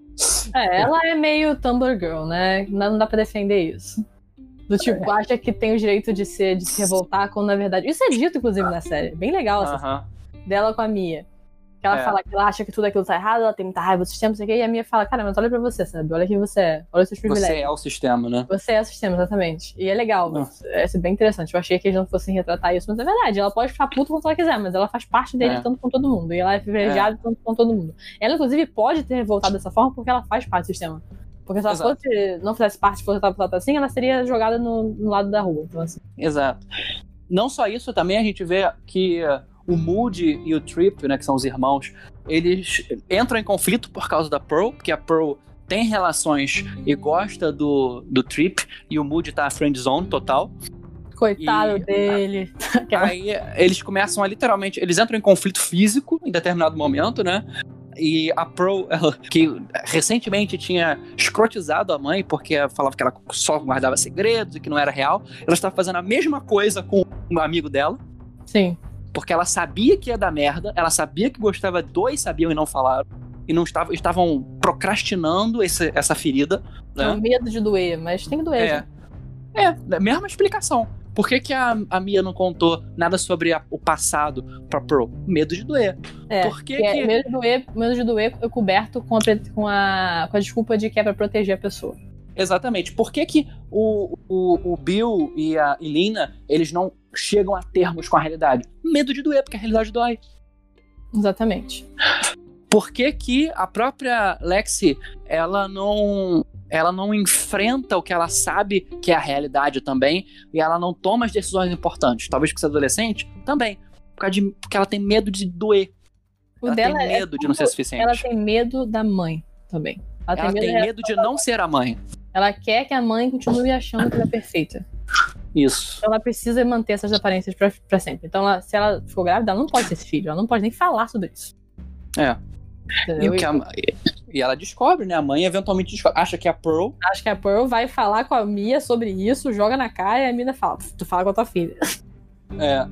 É, ela é meio Tumblr Girl, né? Não dá pra defender isso. Do tipo, acha que tem o direito de, ser, de se revoltar, quando na verdade. Isso é dito, inclusive, na série. Bem legal essa Aham. Dela com a Mia. Que ela É. fala que ela acha que tudo aquilo tá errado, ela tem muita raiva do sistema, não sei o quê, e a Mia fala, cara, mas olha pra você, sabe? Olha quem você é, olha os seus privilégios. Você é o sistema, né? Você é o sistema, exatamente. E é legal, Não. é bem interessante. Eu achei que eles não fossem retratar isso, mas é verdade. Ela pode ficar puta quanto ela quiser, mas ela faz parte dele É. tanto com todo mundo. E ela é privilegiada tanto com todo mundo. Ela, inclusive, pode ter voltado dessa forma porque ela faz parte do sistema. Porque se ela fosse, não fizesse parte, fosse tratada assim, ela seria jogada no, no lado da rua. Então, assim. Exato. Não só isso, também a gente vê que o Moody e o Trip, né, que são os irmãos, eles entram em conflito por causa da Pearl, porque a Pearl tem relações e gosta do, do Trip, e o Moody tá friend zone total. Coitado E- dele. Aí eles começam a literalmente. Eles entram em conflito físico em determinado momento, né? E a ela, que recentemente tinha escrotizado a mãe porque falava que ela só guardava segredos e que não era real, ela estava fazendo a mesma coisa com um amigo dela, Sim. Porque ela sabia que ia dar merda, ela sabia que gostava, dois sabiam e não falaram, e não estavam, estavam procrastinando esse- essa ferida. É Né? um medo de doer, mas tem que doer. É. É, a mesma explicação. Por que, que a, a Mia não contou nada sobre a- o passado pra Pearl? Medo de doer. É, Por que que é medo de doer, medo de doer é coberto com a, com, a, com a desculpa de que é pra proteger a pessoa. Exatamente. Por que, que o, o, o Bill e a Elina, eles não chegam a termos com a realidade? Medo de doer, porque a realidade dói. Exatamente. Por que, que a própria Lexi, ela não, ela não enfrenta o que ela sabe que é a realidade também, e ela não toma as decisões importantes? Talvez porque você é adolescente? Também. Por causa de, porque ela tem medo de doer. O ela tem é medo de não ser suficiente. Ela tem medo da mãe também. Ela, Ela tem tem medo, medo de não ser a mãe. Ela quer que a mãe continue achando que ela é perfeita. Isso. Então ela precisa manter essas aparências pra, pra sempre. Então, ela- se ela for grávida, ela não pode ter esse filho. Ela não pode nem falar sobre isso. É. E, entendeu? a- e ela descobre, né? A mãe eventualmente descobre- acha que a Pearl. Acho que a Pearl vai falar com a Mia sobre isso, joga na cara e a Mina fala: Tu fala com a tua filha. É.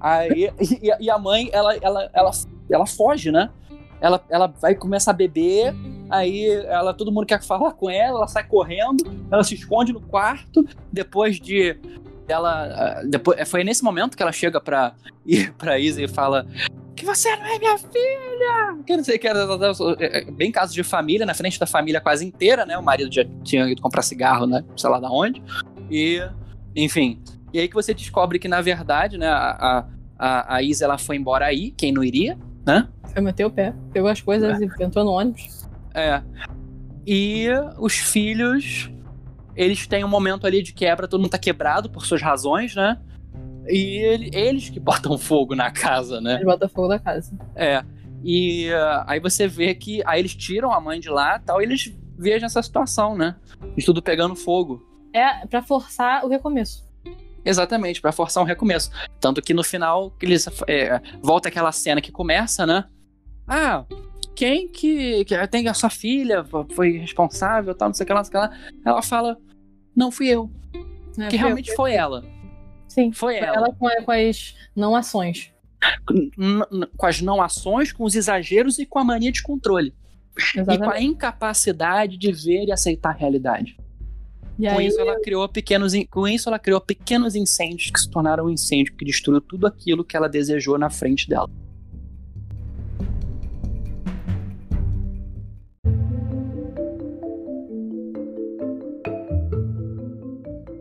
Aí, e, e a mãe, ela, ela, ela, ela foge, né? Ela, ela vai começar a beber, aí ela, todo mundo quer falar com ela, ela sai correndo, ela se esconde no quarto, depois de. Ela. ah, Depois, foi nesse momento que ela chega pra, ir pra Isa e fala. Que você não é minha filha! Que não sei o que era. é, é, Bem caso de família, na frente da família quase inteira, né? O marido já tinha ido comprar cigarro, né? Sei lá da onde. E, enfim. E aí que você descobre que, na verdade, né, a, a, a, a Isa ela foi embora aí, quem não iria, né? Foi meter o pé, pegou as coisas e entrou no ônibus. É. E os filhos, eles têm um momento ali de quebra, todo mundo tá quebrado por suas razões, né? E ele- eles que botam fogo na casa, né? Ele bota fogo da casa. É. E ah, aí você vê que aí eles tiram a mãe de lá e tal, e eles vejam essa situação, né? De tudo pegando fogo. É pra forçar o recomeço. Exatamente, pra forçar um recomeço. Tanto que no final, eles, é, volta aquela cena que começa, né? Ah, quem que, que tem a sua filha foi responsável, tal, não sei o que lá, não sei o que lá. Ela fala, não fui eu. né? que realmente foi ela. Sim. Foi ela. Ela com, com as não ações. Com as não ações, com os exageros e com a mania de controle. E com Exatamente. a incapacidade de ver e aceitar a realidade. E Com aí, isso, ela criou pequenos, com isso, ela criou pequenos incêndios que se tornaram um incêndio que destruiu tudo aquilo que ela desejou na frente dela.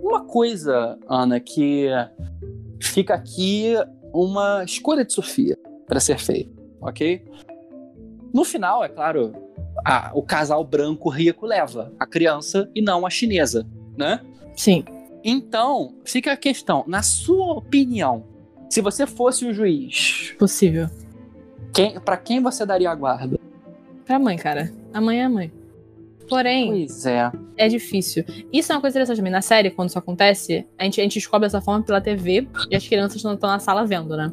Uma coisa, Ana, que fica aqui uma escolha de Sofia para ser feita, ok? No final, é claro, a- o casal branco rico leva a criança e não a chinesa, né? sim. Então, fica a questão, na sua opinião, se você fosse o juiz, Possível. quem, para quem você daria a guarda? Pra mãe, cara. A mãe é a mãe. Porém, Pois é. é difícil. Isso é uma coisa interessante também. Na série, quando isso acontece, a gente, a gente descobre dessa forma pela TV e as crianças estão na sala vendo, né?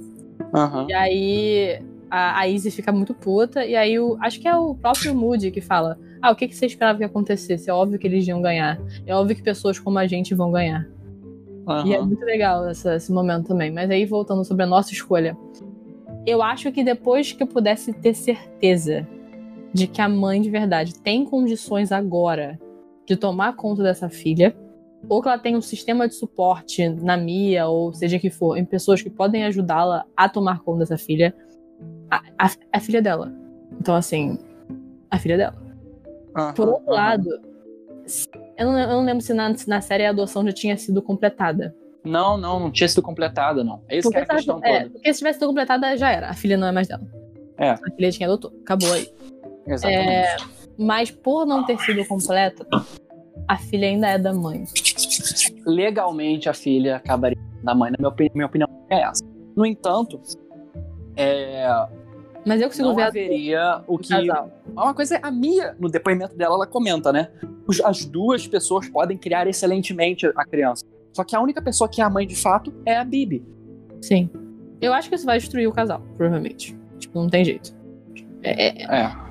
Aham. E aí a, a Izzy fica muito puta. E aí o, acho que é o próprio Moody que fala: Ah, o que, que você esperava que acontecesse? É óbvio que eles iam ganhar. É óbvio que pessoas como a gente vão ganhar. E é muito legal essa- esse momento também. Mas aí, voltando sobre a nossa escolha. Eu acho que depois que eu pudesse ter certeza de que a mãe de verdade tem condições agora de tomar conta dessa filha, ou que ela tem um sistema de suporte na Mia, ou seja que for, em pessoas que podem ajudá-la a tomar conta dessa filha, a, a, a filha dela. Então, assim, a filha dela. aham, Por outro aham. lado, eu não, eu não lembro se na, se na série a adoção já tinha sido completada. Não, não, não tinha sido completada, não. É isso que é a questão é, toda. porque se tivesse sido completada, já era. A filha não é mais dela. É. A filha quem adotou. Acabou aí. Exatamente. É, mas por não ter sido completa, a filha ainda é da mãe. Legalmente, a filha acabaria da mãe, na minha opinião, minha opinião é essa. No entanto, é, Mas eu consigo não ver a haveria o o que casal. Uma coisa é a Mia, no depoimento dela, ela comenta, né? As duas pessoas podem criar excelentemente a criança. Só que a única pessoa que é a mãe de fato é a Bibi. Sim. Eu acho que isso vai destruir o casal, provavelmente. Tipo, não tem jeito. É, é-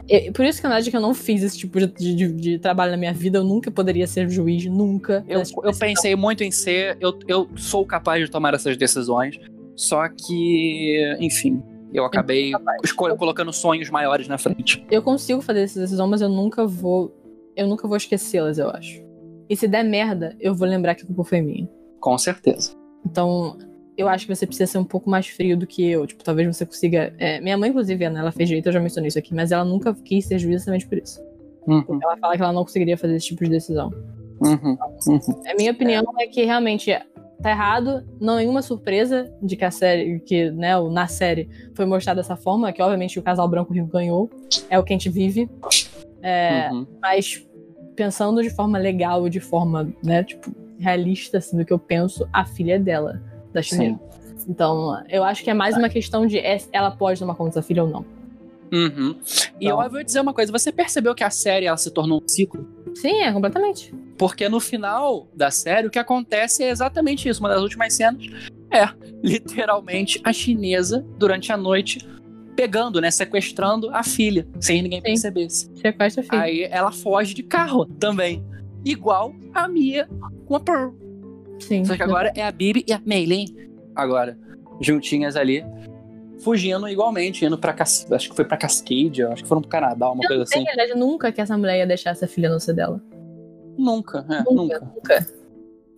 É. é- por isso que na verdade que eu não fiz esse tipo de, de- de trabalho na minha vida. Eu nunca poderia ser juiz, nunca. Eu, eu pensei muito em ser, eu, eu sou capaz de tomar essas decisões. Só que, enfim, eu acabei escolha, colocando sonhos maiores na frente. Eu consigo fazer essa decisão, mas eu nunca vou. Eu nunca vou esquecê-las, eu acho. E se der merda, eu vou lembrar que a culpa foi minha. Com certeza. Então, eu acho que você precisa ser um pouco mais frio do que eu. Tipo, talvez você consiga. é, minha mãe, inclusive, Ana, ela fez direito, eu já mencionei isso aqui, mas ela nunca quis ser juíza justamente por isso. Uhum, Ela fala que ela não conseguiria fazer esse tipo de decisão. uhum, uhum. A minha opinião é, que realmente tá errado, não é nenhuma surpresa de que a série, que, né, na série foi mostrado dessa forma, que obviamente o casal branco rico ganhou. É o que a gente vive. É, uhum. mas pensando de forma legal, de forma, né, tipo, realista, assim, do que eu penso, a filha é dela, da chinesa. Então, eu acho que é mais uma questão de é- ela pode tomar conta dessa filha ou não. Uhum. E Então- eu vou dizer uma coisa: você percebeu que a série ela se tornou um ciclo? Sim, é completamente. Porque no final da série, o que acontece é exatamente isso. Uma das últimas cenas é, literalmente, a chinesa, durante a noite, pegando, né, sequestrando a filha, sem ninguém Sim. percebesse. Sequestra a filha. Aí ela foge de carro também. Igual a Mia com a Pearl. Sim. Só que agora é a Bibi e a Meilin. Agora, juntinhas ali, fugindo igualmente, indo pra Cas... acho que foi pra Cascade, acho que foram pro Canadá, uma coisa Na assim. verdade, nunca que essa mulher ia deixar essa filha no ser dela. Nunca, é, Nunca, nunca. nunca.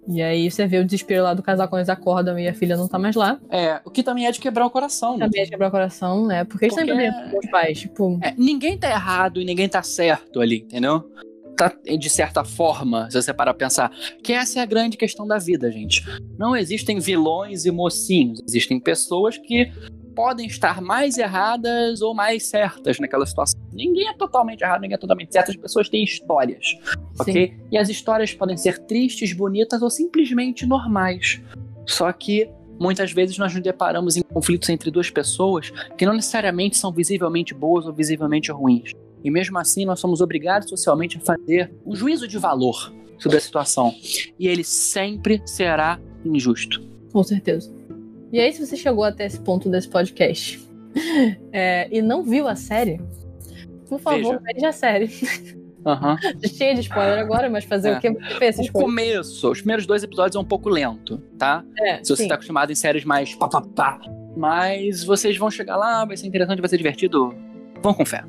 E aí você vê o desespero lá do casal quando eles acordam e a filha não tá mais lá. É, o que também é de quebrar o coração, né? Também é quebrar o coração, né? Porque eles Porque- sempre brincam com os pais. Tipo, É, ninguém tá errado e ninguém tá certo ali, entendeu? Tá, de certa forma, se você parar pra pensar. Que essa é a grande questão da vida, gente. Não existem vilões e mocinhos. Existem pessoas que podem estar mais erradas ou mais certas naquela situação. Ninguém é totalmente errado, ninguém é totalmente certo. As pessoas têm histórias, ok? E as histórias podem ser tristes, bonitas ou simplesmente normais. Só que muitas vezes nós nos deparamos em conflitos entre duas pessoas que não necessariamente são visivelmente boas ou visivelmente ruins. E mesmo assim, nós somos obrigados socialmente a fazer um juízo de valor sobre a situação. E ele sempre será injusto. com certeza. E aí, se você chegou até esse ponto desse podcast é, e não viu a série, por favor, Veja. veja a série. Aham. Cheia de spoiler agora, mas fazer É. o que você O começo, os primeiros dois episódios é um pouco lento, tá? É, Se você sim. tá acostumado em séries mais pá, pá, pá. Mas vocês vão chegar lá, vai ser interessante, vai ser divertido. Vão com fé.